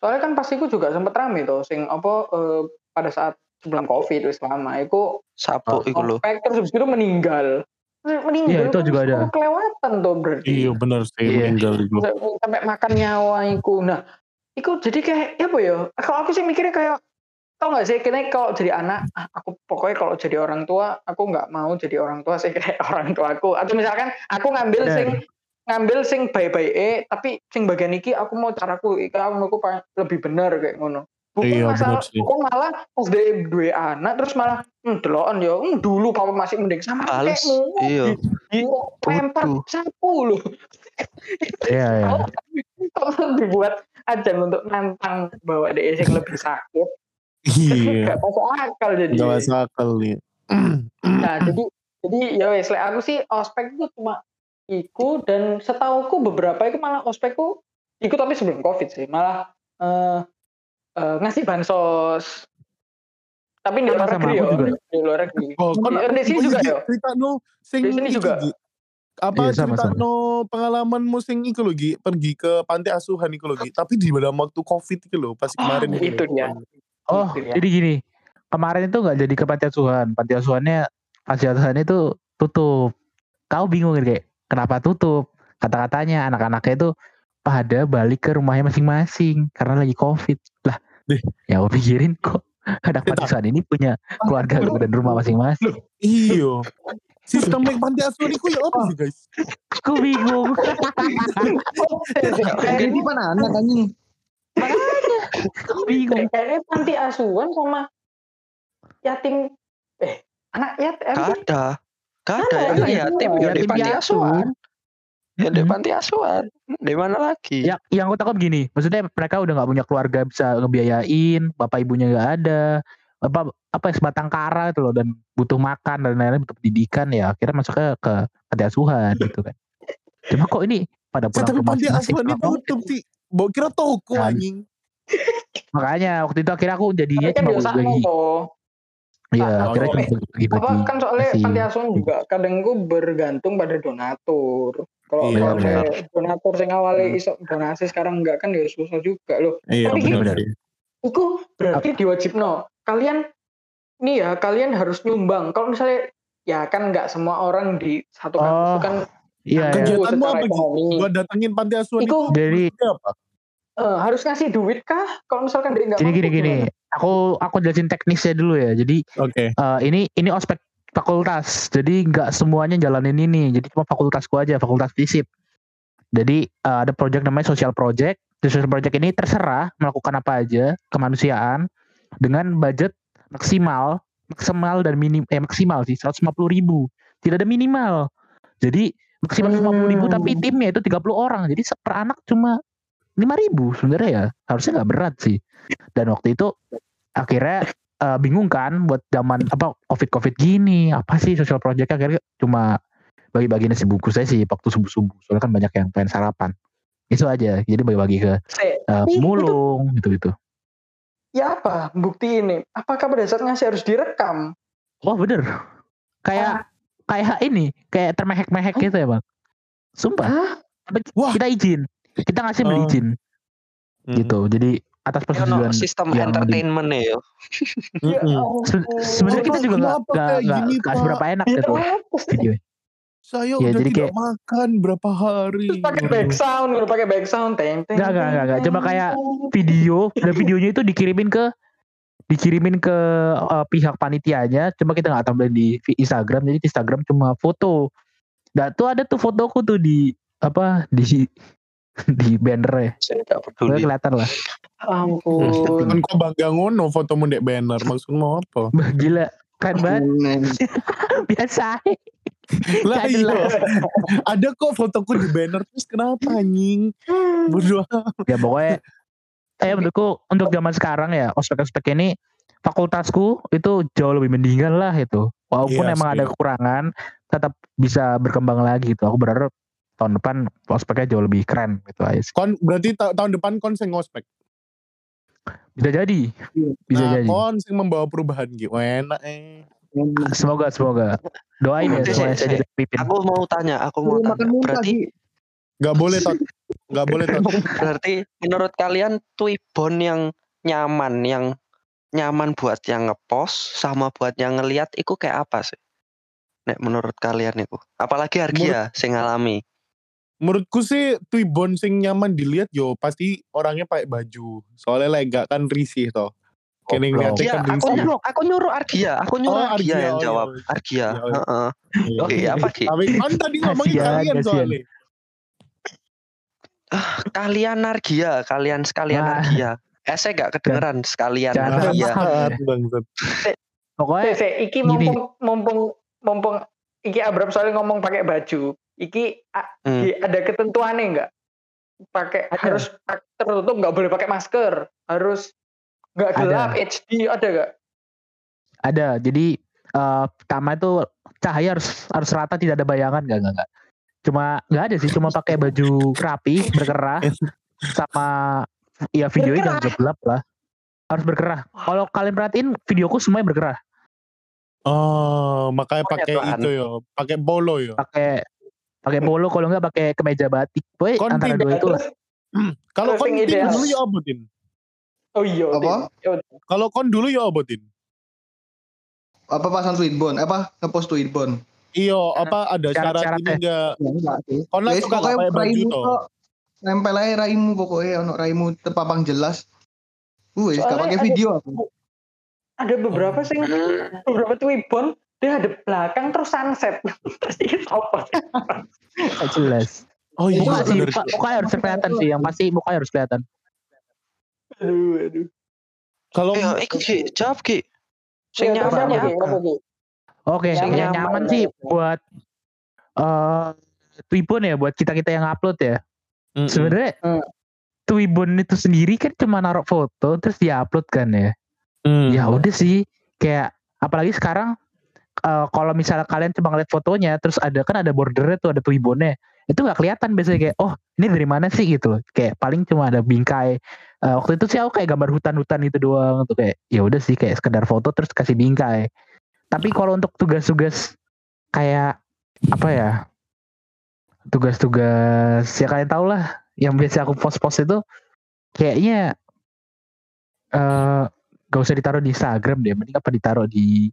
S1: Soalnya kan pasti aku juga sempet rame tuh, sing apa eh, pada saat sebelum covid wis lama, itu
S4: Sabuk iku lho.
S1: ospek terus itu meninggal. Meninggal
S5: Iya, itu juga ada.
S1: kelewatan tuh berarti.
S3: Iya benar sih
S5: Iya.
S3: meninggal itu.
S1: Sampai, makan nyawa iku. Nah, iku jadi kayak apa ya? Kalau aku sih mikirnya kayak tau gak sih kayaknya kalau jadi anak ah, aku pokoknya kalau jadi orang tua aku nggak mau jadi orang tua sih <laughs> kayak orang tua aku atau misalkan aku ngambil sing ngambil sing bye-bye eh tapi sing bagian iki aku mau caraku iki aku menurutku pa- lebih bener kayak ngono bukan
S3: Iya,
S1: masalah
S3: bener sih.
S1: bukan malah pas dia dua anak terus malah hmm, deloken ya hmm, dulu papa masih mending sama ngono
S4: Iya.
S1: di
S4: Waduh.
S1: sapu loh
S5: Iya, iya. <laughs>
S1: kalau dibuat aja untuk nantang bahwa dia yang lebih sakit
S3: Iya. <laughs>
S1: gak masuk akal jadi
S3: Gak masuk akal nih. <clears throat>
S1: nah jadi jadi ya wes like aku sih ospek itu cuma iku dan setauku beberapa itu malah ospekku ikut tapi sebelum covid sih malah eh, eh, ngasih bansos Tapi di luar negeri ya.
S5: juga.
S1: Di luar negeri.
S3: Oh,
S1: di sini
S3: oh,
S1: juga ya?
S3: Cerita no sing
S1: Di sini juga.
S3: Apa
S5: Iya, sama,
S3: cerita
S5: sama.
S3: no pengalamanmu sing iku lho Gi, pergi ke panti asuhan iku lho Gi. Tapi di dalam waktu Covid iku lho, pas kemarin
S1: Ah,
S3: iku
S1: itu dia.
S5: Oh,
S1: Gitu ya.
S5: jadi gini. Kemarin itu nggak jadi ke panti asuhan. Panti asuhannya panti asuhannya itu tutup. Kau bingung kayak kenapa tutup? Kata-katanya anak-anaknya itu pada balik ke rumahnya masing-masing karena lagi covid. Ya gue pikirin kok anak panti asuhan ini punya keluarga dan rumah masing-masing.
S3: Iya. Sistem yang panti asuhan iku ya apa sih guys?
S5: Aku bingung. <laughs>
S2: Kayak di mana anak anjing?
S5: Aku bingung.
S1: Kayaknya panti asuhan sama yatim eh anak yatim
S4: Gak ada. Gak ada
S1: Ada,
S4: yang
S1: ada.
S4: yatim ya di
S5: Yatim
S4: panti asuhan. Ya di panti asuhan. Di mana lagi?
S5: Ya, yang aku takut gini, maksudnya mereka udah nggak punya keluarga bisa ngebiayain, bapak ibunya nggak ada, apa apa ya, sebatang kara itu loh dan butuh makan dan lain-lain butuh pendidikan ya, akhirnya masuknya ke panti asuhan gitu kan. Cuma kok ini pada pulang
S3: tapi
S5: ke
S3: panti asuhan itu tutup sih. Bawa kira toko
S5: Kan.
S3: anjing.
S5: Makanya waktu itu akhirnya aku jadinya
S1: kan
S5: cuma
S1: kok.
S5: Iya
S1: Nah,
S5: cuma bagi-bagi.
S1: Apa kan soalnya panti asuhan juga kadang gue bergantung pada donatur. Kalau
S3: Iya,
S1: donatur sing awalnya
S3: Hmm.
S1: iso donasi sekarang enggak kan ya susah juga loh.
S3: Iya
S1: Tapi
S3: benar
S5: benar.
S3: sih.
S1: Itu berarti diwajibno. Kalian nih ya, kalian harus nyumbang. Kalau misalnya ya kan nggak semua orang di satu kampus
S5: Oh,
S1: kan
S5: Iya, iya.
S3: Kegiatanmu apa
S1: ekonomi.
S3: Gua datengin panti asuhan
S1: Iku-
S3: itu.
S5: Jadi-
S3: apa?
S1: Eh, harus ngasih duit kah? Kalau misalkan dia nggak
S5: Gini
S1: mampu
S5: gini gini.
S1: gimana?
S5: Aku aku jelasin teknisnya dulu ya. Jadi
S3: Oke.
S5: eh, ini ini ospek fakultas. Jadi nggak semuanya jalanin ini. Jadi cuma fakultasku aja, fakultas fisip. Jadi eh, ada project namanya social project. Di social project ini terserah melakukan apa aja kemanusiaan dengan budget maksimal, maksimal dan minim eh maksimal sih 150 ribu. Tidak ada minimal. Jadi maksimal 150 ribu
S1: Hmm.
S5: tapi timnya itu 30 orang. Jadi per anak cuma 5 ribu sebenarnya ya. Harusnya nggak berat sih. Dan waktu itu akhirnya eh, bingung kan buat zaman apa covid covid gini apa sih social project akhirnya cuma bagi-bagi nasi bungkus saya sih waktu subuh subuh soalnya kan banyak yang pengen sarapan. Itu aja. Jadi bagi-bagi ke eh,
S1: itu
S5: pemulung gitu gitu
S1: ya apa? Bukti ini? Apakah pada saat ngasih harus direkam?
S5: oh bener. Kayak kayak ini. Kayak termehek-mehek gitu ya bang. Sumpah.
S1: Hah?
S3: Wah.
S5: kita izin kita ngasih beli
S3: Oh.
S5: izin
S3: Mm.
S5: gitu jadi atas
S4: Ya, no,
S5: persetujuan
S4: sistem
S5: yang di-
S4: entertainment ya.
S1: Ya
S3: Mm-mm.
S1: ampun.
S5: Se- sebenarnya kita juga nggak nggak seberapa enak
S1: Ya,
S5: gitu video
S3: Saya
S5: Ya,
S3: udah
S5: jadi
S3: tidak
S5: kayak-
S3: makan berapa hari.
S1: Terus pakai back sound, udah pakai back sound, teng teng.
S5: Nggak, nggak, nggak, nggak. Cuma kayak video dan videonya itu dikirimin ke dikirimin ke eh, pihak panitianya cuma kita nggak tampilin di Instagram jadi di Instagram cuma foto nah tuh ada tuh fotoku tuh di apa di <laughs> di banner ya
S4: peduli.
S5: kelihatan lah
S1: Ampun.
S3: Kan kok bangga ngono fotomu dek banner maksudmu apa? <laughs>
S5: Bah, gila keren banget <laughs> biasa
S3: Lah iya. Ada kok fotoku di banner terus kenapa anjing? Berdua.
S5: ya pokoknya eh menurutku untuk zaman sekarang ya ospek-ospek ini fakultasku itu jauh lebih mendingan lah itu walaupun
S3: Iya
S5: emang
S3: sih.
S5: ada kekurangan tetap bisa berkembang lagi gitu aku berharap tahun depan ospeknya jauh lebih keren gitu aja sih.
S3: Kon berarti ta- tahun depan kon sing ngospek.
S5: bisa jadi bisa
S3: nah,
S5: jadi
S3: kon sing membawa perubahan gitu. Enak eh.
S5: semoga semoga doain ya semuanya
S4: sih,
S5: saya jadi pimpin
S4: Aku mau tanya, aku mau
S2: Makan
S4: tanya.
S2: muntah
S4: Berarti.
S3: Gak boleh tot. Gak boleh tot. <laughs>
S4: berarti menurut kalian Twibbon yang nyaman, yang nyaman buat yang ngepost sama buat yang ngeliat itu kayak apa sih? Nek menurut kalian itu. Apalagi Argia sing ngalami.
S3: Menurutku sih Twibbon sing nyaman dilihat yo pasti orangnya pakai baju. Soalnya lega kan risih toh. Kene ngeliatnya kan
S4: aku
S3: risih.
S4: aku nyuruh Argia, aku nyuruh
S3: Oh,
S4: Argia,
S3: Argia,
S4: yang
S3: oh, iya,
S4: jawab.
S3: iya.
S4: Argia.
S3: Iya,
S4: heeh. Oke, apa Ki?
S3: Tapi kan tadi ngomongin kalian soalnya.
S4: Kalian Argia, kalian sekalian
S5: Wah.
S4: Argia. Eh, saya gak kedengeran sekalian
S5: Jangan
S4: Argia.
S5: pokoknya
S1: iki mumpung mumpung mumpung iki Abram soalnya ngomong pakai baju. Iki
S4: Hmm.
S1: ada ketentuannya enggak? Pakai
S5: Ada.
S1: harus tertutup nggak boleh pakai masker. Harus nggak
S5: Ada.
S1: gelap HD ada nggak?
S5: ada jadi eh, pertama itu cahaya harus harus rata tidak ada bayangan nggak nggak nggak cuma nggak ada sih cuma pakai baju rapi berkerah sama ya videonya jangan gelap lah harus berkerah. Kalau kalian perhatiin videoku semuanya berkerah.
S3: Oh, makanya pakai itu yo, pakai polo yo.
S5: Pakai pakai polo kalau enggak pakai kemeja batik. Boy,
S3: Kon
S5: antara dua itu lah. <clears throat>
S3: Kalau
S1: Terus
S3: kon
S1: yang
S3: tin
S1: ideal.
S3: dulu yo apa tin?
S1: Oh iya.
S2: Apa?
S3: Kalau kon dulu yo apa tin?
S2: Apa pasang tweetbone? Apa ngepost tweetbone?
S3: Iyo, apa ada syarat
S5: Syarat-syaratnya.
S3: ini enggak?
S2: Ya enggak sih.
S3: Kon lah suka pakai baju
S2: tok. Nempel aja raimu pokoknya ono raimu terpapang jelas. Wes, gak pakai video aku.
S1: Ada beberapa sing beberapa tweetbon dia ada belakang terus sunset. <laughs> terus ini apa? sih?
S5: Jelas.
S3: Oh iya,
S5: Muka sih, muka, mukanya harus kelihatan sih. Yang pasti mukanya harus kelihatan.
S1: Aduh, aduh.
S3: Kalau
S4: Ya, iku Ki, jawab Ki. Sing?
S1: Apa, Ki?
S5: Oke,
S1: Yang
S5: yang,
S1: nyaman
S5: nyaman sih buat eh Twibbon ya, buat kita kita yang upload ya.
S3: Mm-mm.
S5: Sebenarnya
S1: Hmm.
S5: Twibbon itu sendiri kan cuma naruh foto terus diupload kan ya.
S3: Mm.
S5: Ya udah sih, kayak apalagi sekarang eh, kalau misalnya kalian cuma ngeliat fotonya terus ada kan ada bordernya tuh ada Twibbonnya itu nggak kelihatan biasanya kayak oh ini dari mana sih? gitu kayak paling cuma ada bingkai. Eh, waktu itu sih aku kayak gambar hutan-hutan itu doang tuh kayak ya udah sih kayak sekedar foto terus kasih bingkai. Tapi kalau untuk tugas-tugas kayak apa ya tugas-tugas ya kalian tau lah yang biasa aku post-post itu kayaknya eh gak usah ditaruh di Instagram deh mending apa ditaruh di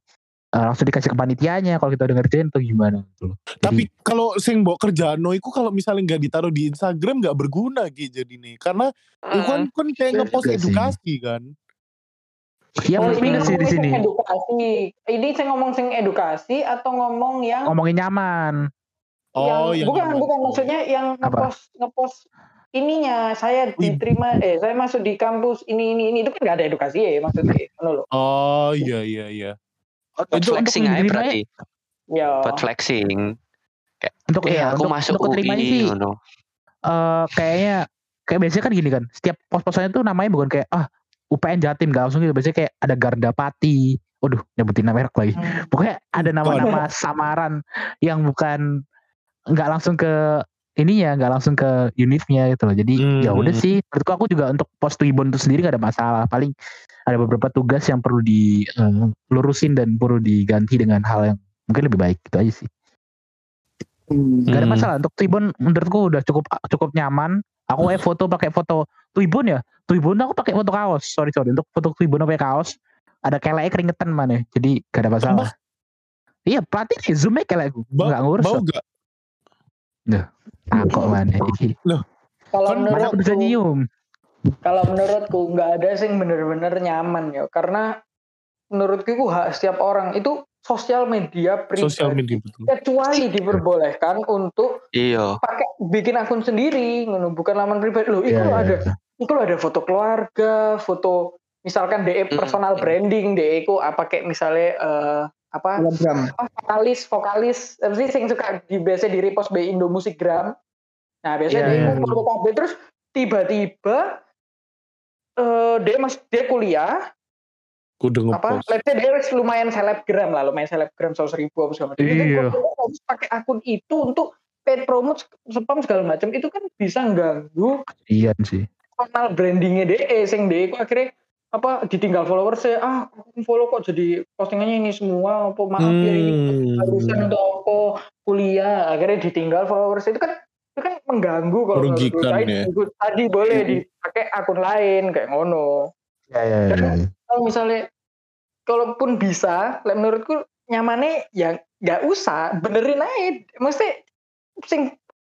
S5: eh, langsung dikasih ke panitianya kalau kita udah ngerjain tuh gimana gitu loh
S3: Tapi kalau sing mbok kerjaan no iku kalau misalnya nggak ditaruh di Instagram nggak berguna gitu jadi nih. Karena itu kan kan kayak
S5: Iya
S3: ngepost
S5: sih.
S3: edukasi kan.
S5: ya
S1: Oh, ini
S5: sih di sini
S1: edukasi. Ini saya ngomong sing edukasi atau ngomong yang
S5: ngomongin nyaman
S3: Oh,
S1: yang
S3: yang
S1: bukan
S3: nyaman.
S1: bukan maksudnya yang ngepost ngepost ininya saya diterima eh saya masuk di kampus ini ini ini itu kan gak ada edukasi ya maksudnya loh.
S3: Oh iya iya iya.
S4: Oh,
S5: Itu untuk
S4: flexing aja berarti.
S1: Ya.
S4: Buat flexing.
S5: untuk
S4: Eh,
S5: ya
S4: aku
S5: untuk,
S4: masuk
S5: untuk
S4: UI
S5: sih
S4: ngono.
S5: eh kayaknya kayak biasanya kan gini kan setiap pos-posannya tuh namanya bukan kayak ah UPN Jatim gak langsung gitu biasanya kayak ada Garda Pati waduh nyebutin nama merek lagi
S1: Hmm.
S5: pokoknya ada nama-nama samaran yang bukan nggak langsung ke ininya nggak langsung ke unitnya gitu loh jadi ya udah
S3: Hmm.
S5: sih menurutku aku juga untuk pos Twibbon itu sendiri gak ada masalah paling ada beberapa tugas yang perlu dilurusin dan perlu diganti dengan hal yang mungkin lebih baik gitu aja sih Gak ada
S3: Hmm.
S5: masalah untuk Twibbon menurutku udah cukup cukup nyaman. Aku eh foto pakai foto Twibbon ya. Twibbon aku pakai foto kaos. Sorry sorry untuk foto Twibbon pakai kaos. Ada keleknya keringetan mana. Jadi gak ada masalah. Iya pelatih nih zoom aja kelekku.
S3: Ba-
S5: Gak ngurus.
S3: Bau
S5: kok. Takut mana.
S1: Kalau
S3: Kan
S1: menurut
S5: bisa nyium.
S1: kalau menurutku nggak ada sing bener-bener nyaman ya karena menurutku itu hak setiap orang itu sosial media pribadi
S3: Sosial media betul.
S1: kecuali diperbolehkan untuk
S4: Iya.
S1: pakai bikin akun sendiri ngono, bukan laman pribadi loh itu loh
S5: iya,
S1: ada
S5: iya.
S1: itu loh ada foto keluarga foto misalkan DE
S4: Mm.
S1: personal branding DE ku apa kayak misalnya eh, apa?
S2: Telegram.
S1: apa vokalis vokalis. Apa sih yang suka di biasa di repost by Indo Musikgram nah biasanya
S5: Iya,
S1: dia foto kabeh terus tiba-tiba eh dia mas dia kuliah.
S3: Kudu
S1: apa? let's say dia lumayan selebgram lah lumayan selebgram seratus ribu apa segala macam. Itu
S5: Iya.
S1: harus pakai akun itu untuk paid promote spam segala macam itu kan bisa ganggu
S5: Iya sih.
S1: personal brandingnya DE sing DE kok akhirnya apa ditinggal followers saya ah aku follow kok jadi postingannya ini semua apa maaf ya ini
S3: Hmm.
S1: harusan untuk apa kuliah akhirnya ditinggal followers itu kan itu kan mengganggu kalau.
S3: Merugikan
S1: Tadi-
S3: ya.
S1: tadi boleh dipakai akun lain kayak ngono
S5: Iya iya iya. iya.
S1: kalau misalnya kalaupun bisa menurutku nyamannya ya nggak usah benerin aja mesti sing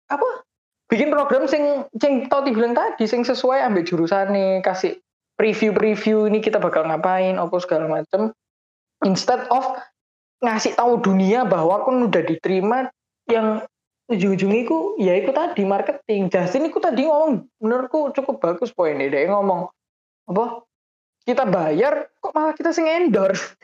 S1: apa bikin program sing sing tau dibilang tadi sing sesuai ambil jurusan nih kasih preview-preview ini kita bakal ngapain apa segala macem instead of ngasih tahu dunia bahwa aku udah diterima yang ujung-ujungnya itu ya itu tadi marketing Justin itu tadi ngomong menurutku cukup bagus poinnya dia ngomong apa kita bayar kok malah kita sing endorse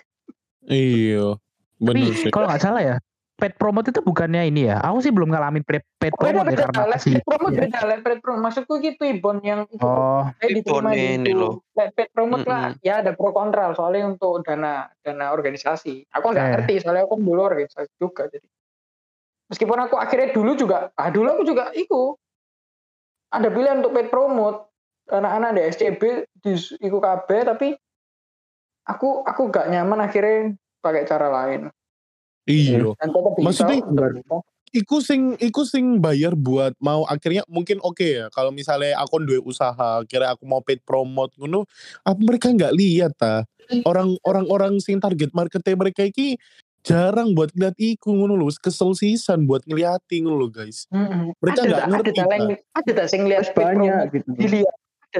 S3: Iya.
S5: Tapi
S3: sih.
S5: kalau nggak salah ya, paid promote itu bukannya ini ya. Aku sih belum ngalamin paid, paid promote ya karena
S1: beda,
S5: masih.
S1: paid promote
S5: iya.
S1: beda, like paid promote. Maksudku gitu Ibon yang itu
S5: Oh,
S1: saya diterima
S4: Ibon
S1: di
S4: ini
S1: itu.
S4: loh.
S1: Like paid promote lah,
S4: Mm-mm.
S1: ya ada pro kontra soalnya untuk dana dana organisasi. Aku nggak
S5: Eh.
S1: ngerti soalnya aku dulu organisasi juga jadi. Meskipun aku akhirnya dulu juga, ah dulu aku juga ikut. Ada pilihan untuk paid promote. anak-anak di SCB di iku kabeh tapi aku aku gak nyaman akhirnya pakai cara lain.
S3: Iya.
S1: Bisa
S3: Maksudnya-
S1: berita.
S3: Iku sing iku sing bayar buat mau akhirnya mungkin oke ya kalau misalnya aku duwe usaha kira aku mau paid promote ngono apa mereka nggak lihat ta orang orang orang sing target marketnya mereka iki jarang buat ngeliat iku ngono lho kesel sisan buat ngeliati ngono lho guys
S1: Mm-mm.
S3: Mereka nggak ngerti,
S1: Ada tak yang- ada tak sing lihat
S2: banyak gitu.
S1: dilihat. Ada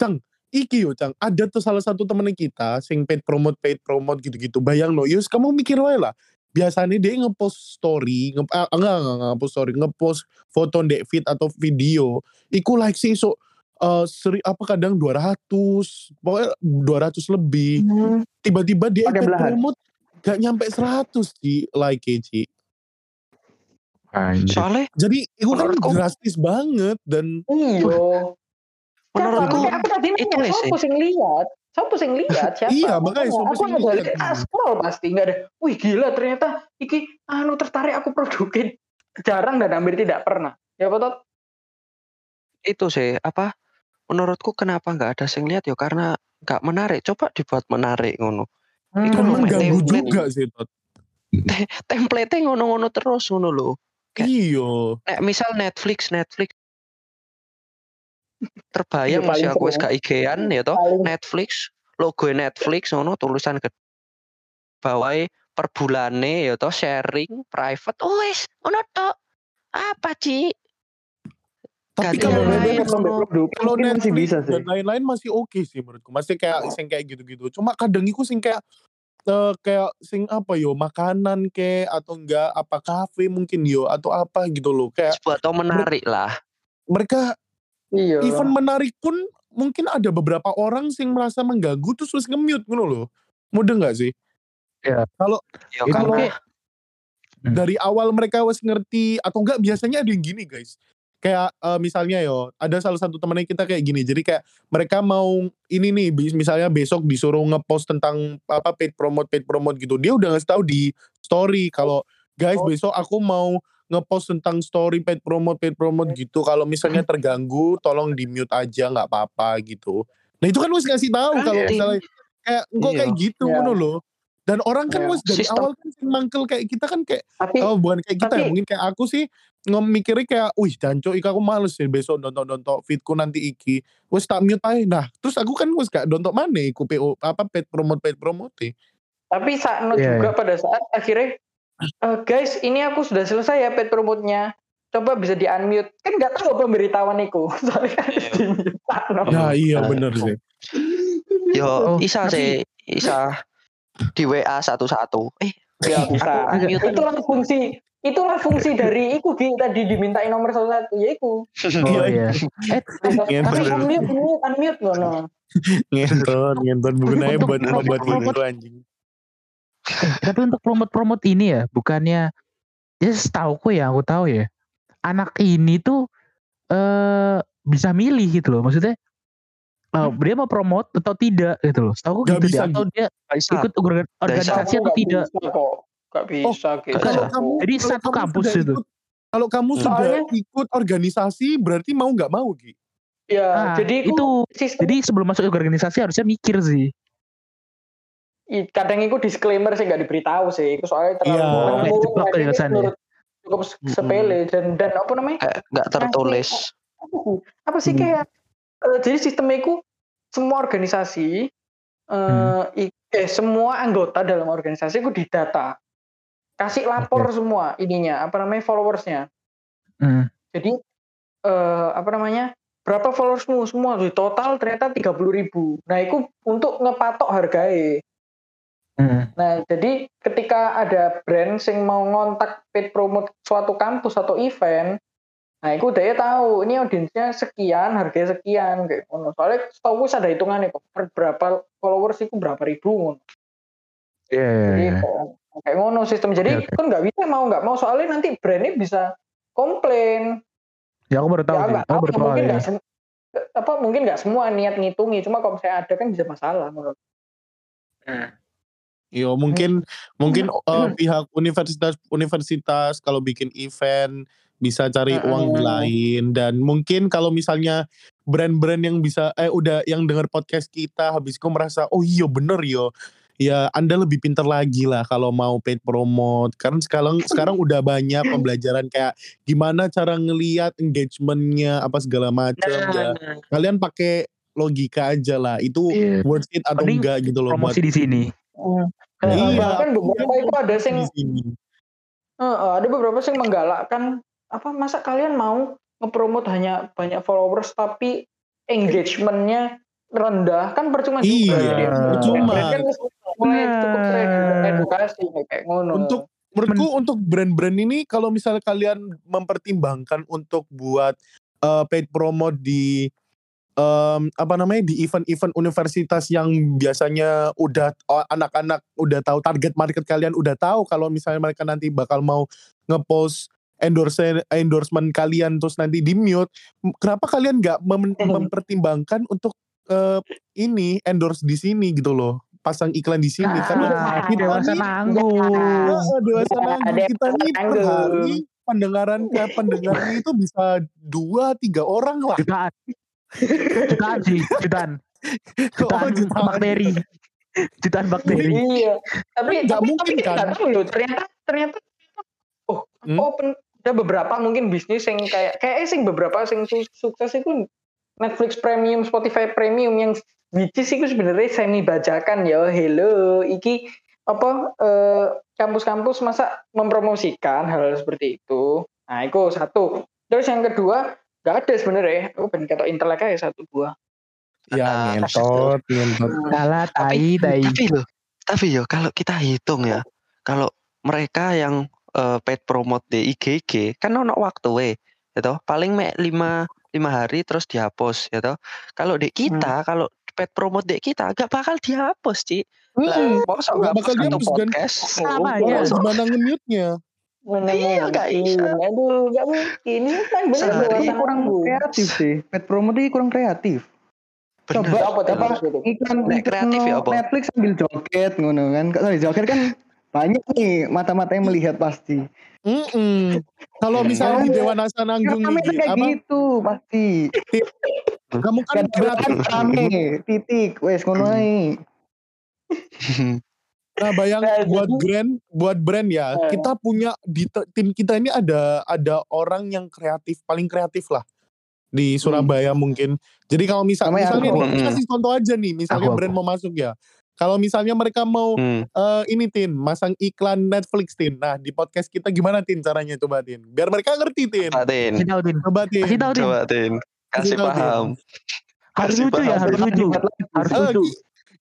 S1: tak?
S3: iki yo cang ada tuh salah satu temen kita sing paid promote paid promote gitu-gitu bayang lo yus kamu mikir wae lah biasanya dia ngepost story nge ah, enggak enggak enggak ngepost story ngepost foto dek feed atau video iku like sih so eh, seri apa kadang 200 pokoknya 200 lebih
S1: Hmm.
S3: tiba-tiba dia
S2: Pakai
S3: paid
S2: belahan.
S3: promote gak nyampe 100 di like Ci.
S5: Anjir.
S4: Soalnya
S3: jadi itu kan drastis banget dan
S1: Iya. Kan
S4: menurutku
S1: aku tadi
S4: itu
S1: nanya
S4: sih.
S1: siapa sing lihat? Siapa sing lihat? <laughs> Siapa?
S3: Iya, makanya siapa
S1: aku
S3: sing
S1: ada ah, scroll pasti nggak ada. Wih gila ternyata iki anu tertarik aku produkin. Jarang dan hampir tidak pernah. Ya betul.
S4: itu sih apa menurutku kenapa nggak ada sing lihat ya karena nggak menarik coba dibuat menarik ngono Itu Hmm.
S3: mengganggu
S4: template.
S3: juga sih Tot.
S4: template ngono-ngono terus ngono loh
S3: iya
S4: Nek misal Netflix Netflix terbayang
S1: Iya,
S4: masih
S1: paling
S4: aku wis gak IG-an ya toh Netflix. Logo Netflix ngono tulisan ke bawah per bulane ya toh sharing private. Oh wis ngono tok. Apa Ci
S3: tapi
S4: Ganti
S3: kalau
S4: yang lain,
S3: kalau
S2: masih bisa sih.
S3: dan lain-lain masih oke sih menurutku. Masih kayak sing kayak gitu-gitu. Cuma kadang iku sing kayak eh, kayak sing apa yo makanan kayak atau enggak apa kafe mungkin yo atau apa gitu loh. Kayak
S4: buat tau menarik lah.
S3: mereka
S1: iya.
S3: event menarik pun mungkin ada beberapa orang sing merasa mengganggu terus terus nge-mute ngono loh mudah nggak sih
S4: ya
S5: Itu
S4: karena
S5: kayak- Hmm.
S3: dari awal mereka wes ngerti atau enggak biasanya ada yang gini guys kayak eh, misalnya yo ada salah satu temennya kita kayak gini jadi kayak mereka mau ini nih misalnya besok disuruh ngepost tentang apa paid promote paid promote gitu dia udah ngasih tahu di story kalau guys
S1: Oh.
S3: besok aku mau ngepost tentang story paid promote paid promote gitu kalau misalnya <laughs> terganggu tolong di mute aja nggak apa-apa gitu nah itu kan wes ngasih tahu kalau
S4: Penting.
S3: misalnya kayak kok
S4: Iya.
S3: kayak gitu
S1: Iya.
S3: ngono loh dan orang kan
S1: Iya.
S3: wes dari
S4: Sistem-
S3: awal kan mangkel kayak kita kan kayak
S1: Tapi
S3: Oh bukan kayak kita ya,
S1: Tapi-
S3: mungkin kayak aku sih mikirnya kayak, wih janco iki aku males sih besok nonton-nonton feedku nanti iki. Wes tak mute aja. Nah terus aku kan wes gak nonton mana iku PO apa paid promote paid promote
S1: tapi Sakno
S5: Iya,
S1: juga pada saat akhirnya "Eh, guys ini aku sudah selesai ya pet promote-nya coba bisa di unmute kan nggak tahu pemberitahuan itu. <laughs> Soalnya kan
S4: Iya.
S1: di mute
S3: Ya iya bener sih.
S4: yo
S5: Oh,
S4: isa
S3: tapi-
S4: sih. Isa. Di WA satu-satu. Eh
S1: ya bisa.
S4: Aku unmute.
S1: itulah fungsi itulah fungsi dari iku Gi, tadi dimintain nomor satu satu ya iku.
S5: Oh iya. Eh,
S1: Bisa,
S3: Iya,
S1: tapi
S3: bener.
S1: unmute unmute unmute ngono.
S3: Ngenton, ngenton gunanya
S5: Untuk
S3: buat
S5: promote-
S3: buat
S5: promote-
S3: itu anjing.
S5: Tapi untuk promote-promote ini ya, bukannya ya setauku ya, aku tahu ya. Anak ini tuh eh bisa milih gitu loh. Maksudnya eh, dia mau promote atau tidak gitu loh. Setahu
S3: Gak
S5: gitu
S3: bisa,
S5: dia atau dia
S4: bisa.
S5: ikut orga- organisasi atau tidak.
S1: bisa kok nggak bisa gitu
S4: nggak
S3: Kalau
S4: bisa.
S3: kamu
S5: Jadi
S3: kalau
S5: satu
S3: kamu
S5: kampus
S3: sudah
S5: itu.
S3: ikut- kalau kamu sudah
S1: Soalnya-
S3: ikut organisasi berarti mau nggak mau Ki.
S1: ya
S5: Nah,
S1: jadi
S5: itu
S1: sistem
S5: jadi sebelum masuk ke organisasi harusnya mikir sih.
S1: I- kadang itu disclaimer sih nggak diberitahu sih. Itu soalnya terlalu menurut-
S5: jeblok
S1: menurut-
S5: ya kesannya.
S1: menurut cukup sepele. Dan dan apa namanya?
S4: Nggak tertulis.
S1: apa sih, apa sih
S3: Hmm.
S1: kayak eh, jadi sistemnya itu semua organisasi eh, i- eh semua anggota dalam organisasi itu didata. Kasih lapor semua ininya apa namanya followersnya.
S5: Hmm.
S1: jadi eh, apa namanya berapa followersmu? Semua. Di total ternyata 30.000 ribu. Nah itu untuk ngepatok harganya
S5: Hmm.
S1: Nah, jadi ketika ada brand yang mau ngontak paid promote suatu kampus atau event, nah itu dia tahu ini audiensnya sekian, harganya sekian kayak ngono. Soalnya setahu gue ada hitungannya kok per berapa followers itu berapa ribu ngono.
S5: Iya, iya,
S1: Jadi
S5: iya.
S1: kok kayak ngono sistem. Jadi
S5: Oke, oke.
S1: kan nggak bisa mau nggak mau soalnya nanti brandnya bisa komplain.
S5: Ya aku baru tahu
S1: ya
S5: sih. Aku baru tahu
S1: mungkin
S5: ya.
S1: apa mungkin nggak semua niat ngitungi cuma kalau misalnya ada kan bisa masalah menurut
S3: Yo mungkin mungkin eh, <clears throat> pihak universitas universitas kalau bikin event bisa cari uang
S1: Heeh.
S3: lain. Dan mungkin kalau misalnya brand-brand yang bisa eh udah yang denger podcast kita habis itu merasa oh iya bener yo ya anda lebih pinter lagi lah kalau mau paid promote. Karena sekarang sekarang udah banyak <clears throat> pembelajaran kayak gimana cara ngelihat engagementnya apa segala macam ya
S1: Nah,
S3: kalian pakai logika aja lah. Itu
S5: Iya.
S3: worth it atau
S5: Mending
S3: enggak gitu loh buat
S5: promosi di sini.
S1: Eh,
S3: Iya,
S1: bahkan beberapa itu ada
S3: sini.
S1: eh, ada beberapa yang menggalakkan apa masa kalian mau ngepromot hanya banyak followers tapi engagementnya rendah kan percuma juga
S3: Iya, percuma.
S1: kan mulai
S5: Nah.
S1: cukup edukasi kayak ngono
S3: Untuk menurutku untuk brand-brand ini kalau misalnya kalian mempertimbangkan untuk buat eh, paid promote di em, apa namanya di event-event universitas yang biasanya udah anak-anak udah tahu target market kalian udah tahu kalau misalnya mereka nanti bakal mau ngepost endorse endorsement kalian terus nanti di mute kenapa kalian nggak mem- mempertimbangkan untuk eh, ini endorse di sini gitu loh pasang iklan di sini karena
S5: Ah,
S3: kita
S5: dewasa nanggung.
S3: Dewasa nanggung. kita nih per hari pendengaran eh, pendengarnya itu bisa dua tiga orang lah
S5: Jutaan. Jutaan sih, jutaan. <laughs>
S3: Oh,
S5: Jutaan
S3: jutaan.
S5: bakteri. Jutaan bakteri.
S1: iya tapi
S3: Nggak mungkin
S1: tapi
S3: kan?
S1: nggak tahu loh ternyata ternyata oh
S3: Hmm?
S1: oh pen- ada beberapa mungkin bisnis yang kayak kayak sing beberapa sing su- sukses itu Netflix Premium Spotify Premium yang which is itu sebenarnya semi bajakan ya hello iki apa eh, kampus-kampus masa mempromosikan hal, hal seperti itu nah itu satu terus yang kedua nggak ada sebenarnya. Aku pengen kata intelek aja satu dua
S3: ya
S4: Ah,
S3: ngentot ngentot.
S5: Kalah tai tai.
S4: tapi loh tapi yo kalau kita hitung ya kalau mereka yang eh, paid promote di IGG kan ono waktu we ya toh? Paling mek lima lima hari terus dihapus ya toh? Kalau di kita kalau paid promote di kita gak bakal dihapus Ci lah
S3: Nggak
S4: nggak
S3: bakal dihapus, dan-
S4: podcast?
S5: Sama
S1: Oh,
S5: aja.
S3: Orang gimana nge-mute-nya
S1: Mana
S4: Iya, nggak bisa.
S1: Aduh, nggak mungkin. Ini kan bener
S2: kurang
S1: nanggung.
S2: kreatif sih. Pet promote ini kurang kreatif.
S4: Bener.
S2: Coba
S1: Apa
S2: apa iklan
S4: kreatif ya apa?
S2: Netflix sambil joget ngono kan. Sorry, joget kan banyak nih mata-mata yang melihat pasti.
S3: Mm-mm. kalau misalnya di Dewan Nasa Nanggung
S2: Rame
S3: nih
S2: kayak
S3: apa
S2: gitu pasti.
S3: kamu kan kreatif
S2: rame titik wes ngono ae. <laughs>
S3: Nah, bayang
S1: Nah,
S3: buat
S1: jadi-
S3: brand, buat brand ya,
S1: Eh.
S3: kita punya di tim kita ini ada ada orang yang kreatif, paling kreatif lah di Surabaya mungkin. Jadi kalau misal, misalnya
S2: aku.
S3: nih, kita kasih contoh aja nih, misalnya
S5: Aku,
S3: brand mau masuk ya. Kalau misalnya mereka mau
S4: Hmm.
S3: eh, ini Tin, masang iklan Netflix Tin. Nah, di podcast kita gimana Tin caranya coba Tin? Biar mereka ngerti Tin.
S4: Coba Tin.
S3: Coba Tin.
S5: Kasih tahu Din.
S4: coba Tin kasih paham
S5: Harus lucu ya, harus lucu. Harus
S3: Eh,
S5: lucu.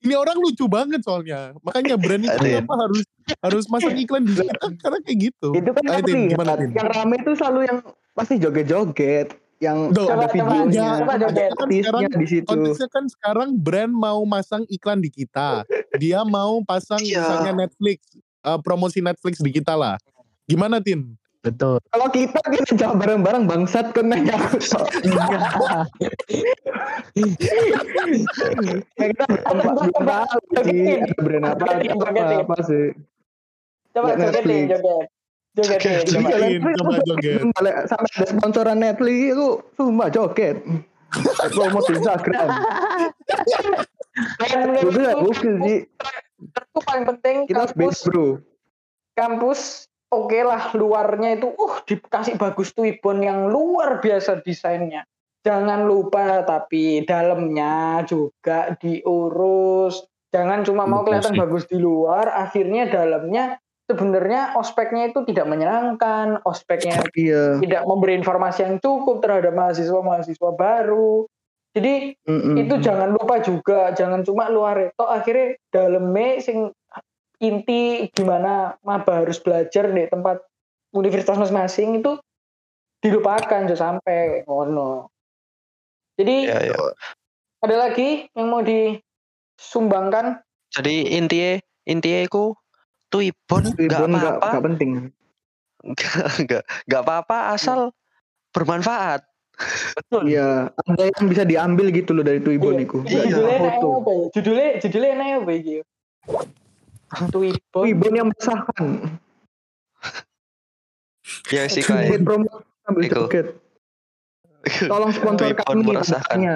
S3: Ini- orang lucu banget soalnya. Makanya brand itu kenapa harus harus masang iklan di kita <laughs> karena kayak gitu.
S2: Itu kan
S3: Ayo,
S2: lihat.
S3: gimana Tin?
S2: Yang rame itu selalu yang pasti joget-joget, yang
S3: Duh,
S2: ada videonya,
S1: joget.
S3: Kan
S2: artisnya
S3: sekarang
S2: di situ.
S3: konteksnya kan sekarang brand mau masang iklan di kita. Dia mau pasang
S4: Iya.
S3: misalnya Netflix, eh, promosi Netflix di kita lah. Gimana Tin?
S5: Betul.
S2: Kalau kita kita jawab bareng-bareng bangsat kena ya. kita belum tahu sih ada brand apa apa, sih.
S1: Coba joget. Jogetin,
S4: Joget.
S1: coba.
S3: Joget. Joget.
S2: balik sampai ada sponsoran Netflix itu sumpah joget. Promote di Instagram.
S1: Menurutku
S2: gokil sih.
S1: itu paling penting
S2: Kita
S1: kampus
S2: base bro.
S1: kampus oke lah luarnya itu uh dikasih bagus tuibon yang luar biasa desainnya jangan lupa tapi dalamnya juga diurus jangan cuma mau kelihatan
S3: sih.
S1: bagus di luar akhirnya dalamnya sebenarnya ospeknya itu tidak menyenangkan ospeknya
S2: Iya.
S1: tidak memberi informasi yang cukup terhadap mahasiswa-mahasiswa baru jadi
S2: Mm-mm.
S1: itu jangan lupa juga jangan cuma luar itu akhirnya dalamnya sing inti gimana maba harus belajar di tempat universitas masing-masing itu dilupakan jo sampai ngono. Jadi
S4: ya ya
S1: ada lagi yang mau disumbangkan?
S4: Jadi intinya intinya itu tuibon nggak apa-apa.
S2: nggak penting.
S4: nggak nggak nggak apa-apa asal bermanfaat.
S2: Iya, ada yang bisa diambil gitu loh dari Tuibon
S1: Iya.
S2: itu.
S1: Iya,
S2: Nggak
S1: judulnya enak apa ya? judulnya judulnya enak apa iki Tuibon
S2: Tuibon yang meresahkan.
S4: ya sih kayak
S2: promote Sambil
S4: Iku.
S2: joget. Tolong sponsor kami.
S4: meresahkan.
S2: namanya.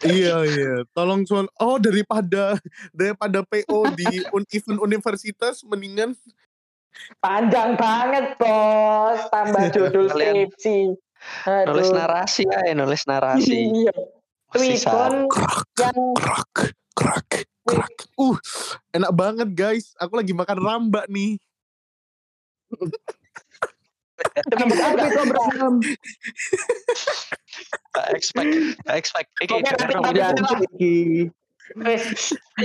S3: Iya iya, tolong cuman oh daripada daripada PO di un- event universitas mendingan
S1: Panjang banget bos, tambah judul
S4: Kalian-
S1: skripsi.
S4: Nulis narasi ya, nulis narasi.
S1: Iya. Tweetbon yang
S3: krak krak krak. Uh, enak banget guys. Aku lagi makan ramba nih.
S2: Itu Abraham?
S4: Expect, expect.
S1: Oke.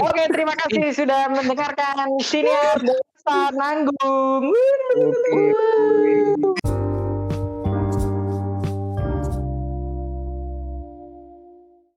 S1: Oke, terima kasih sudah mendengarkan siniar Desa Nanggung.
S2: Oke.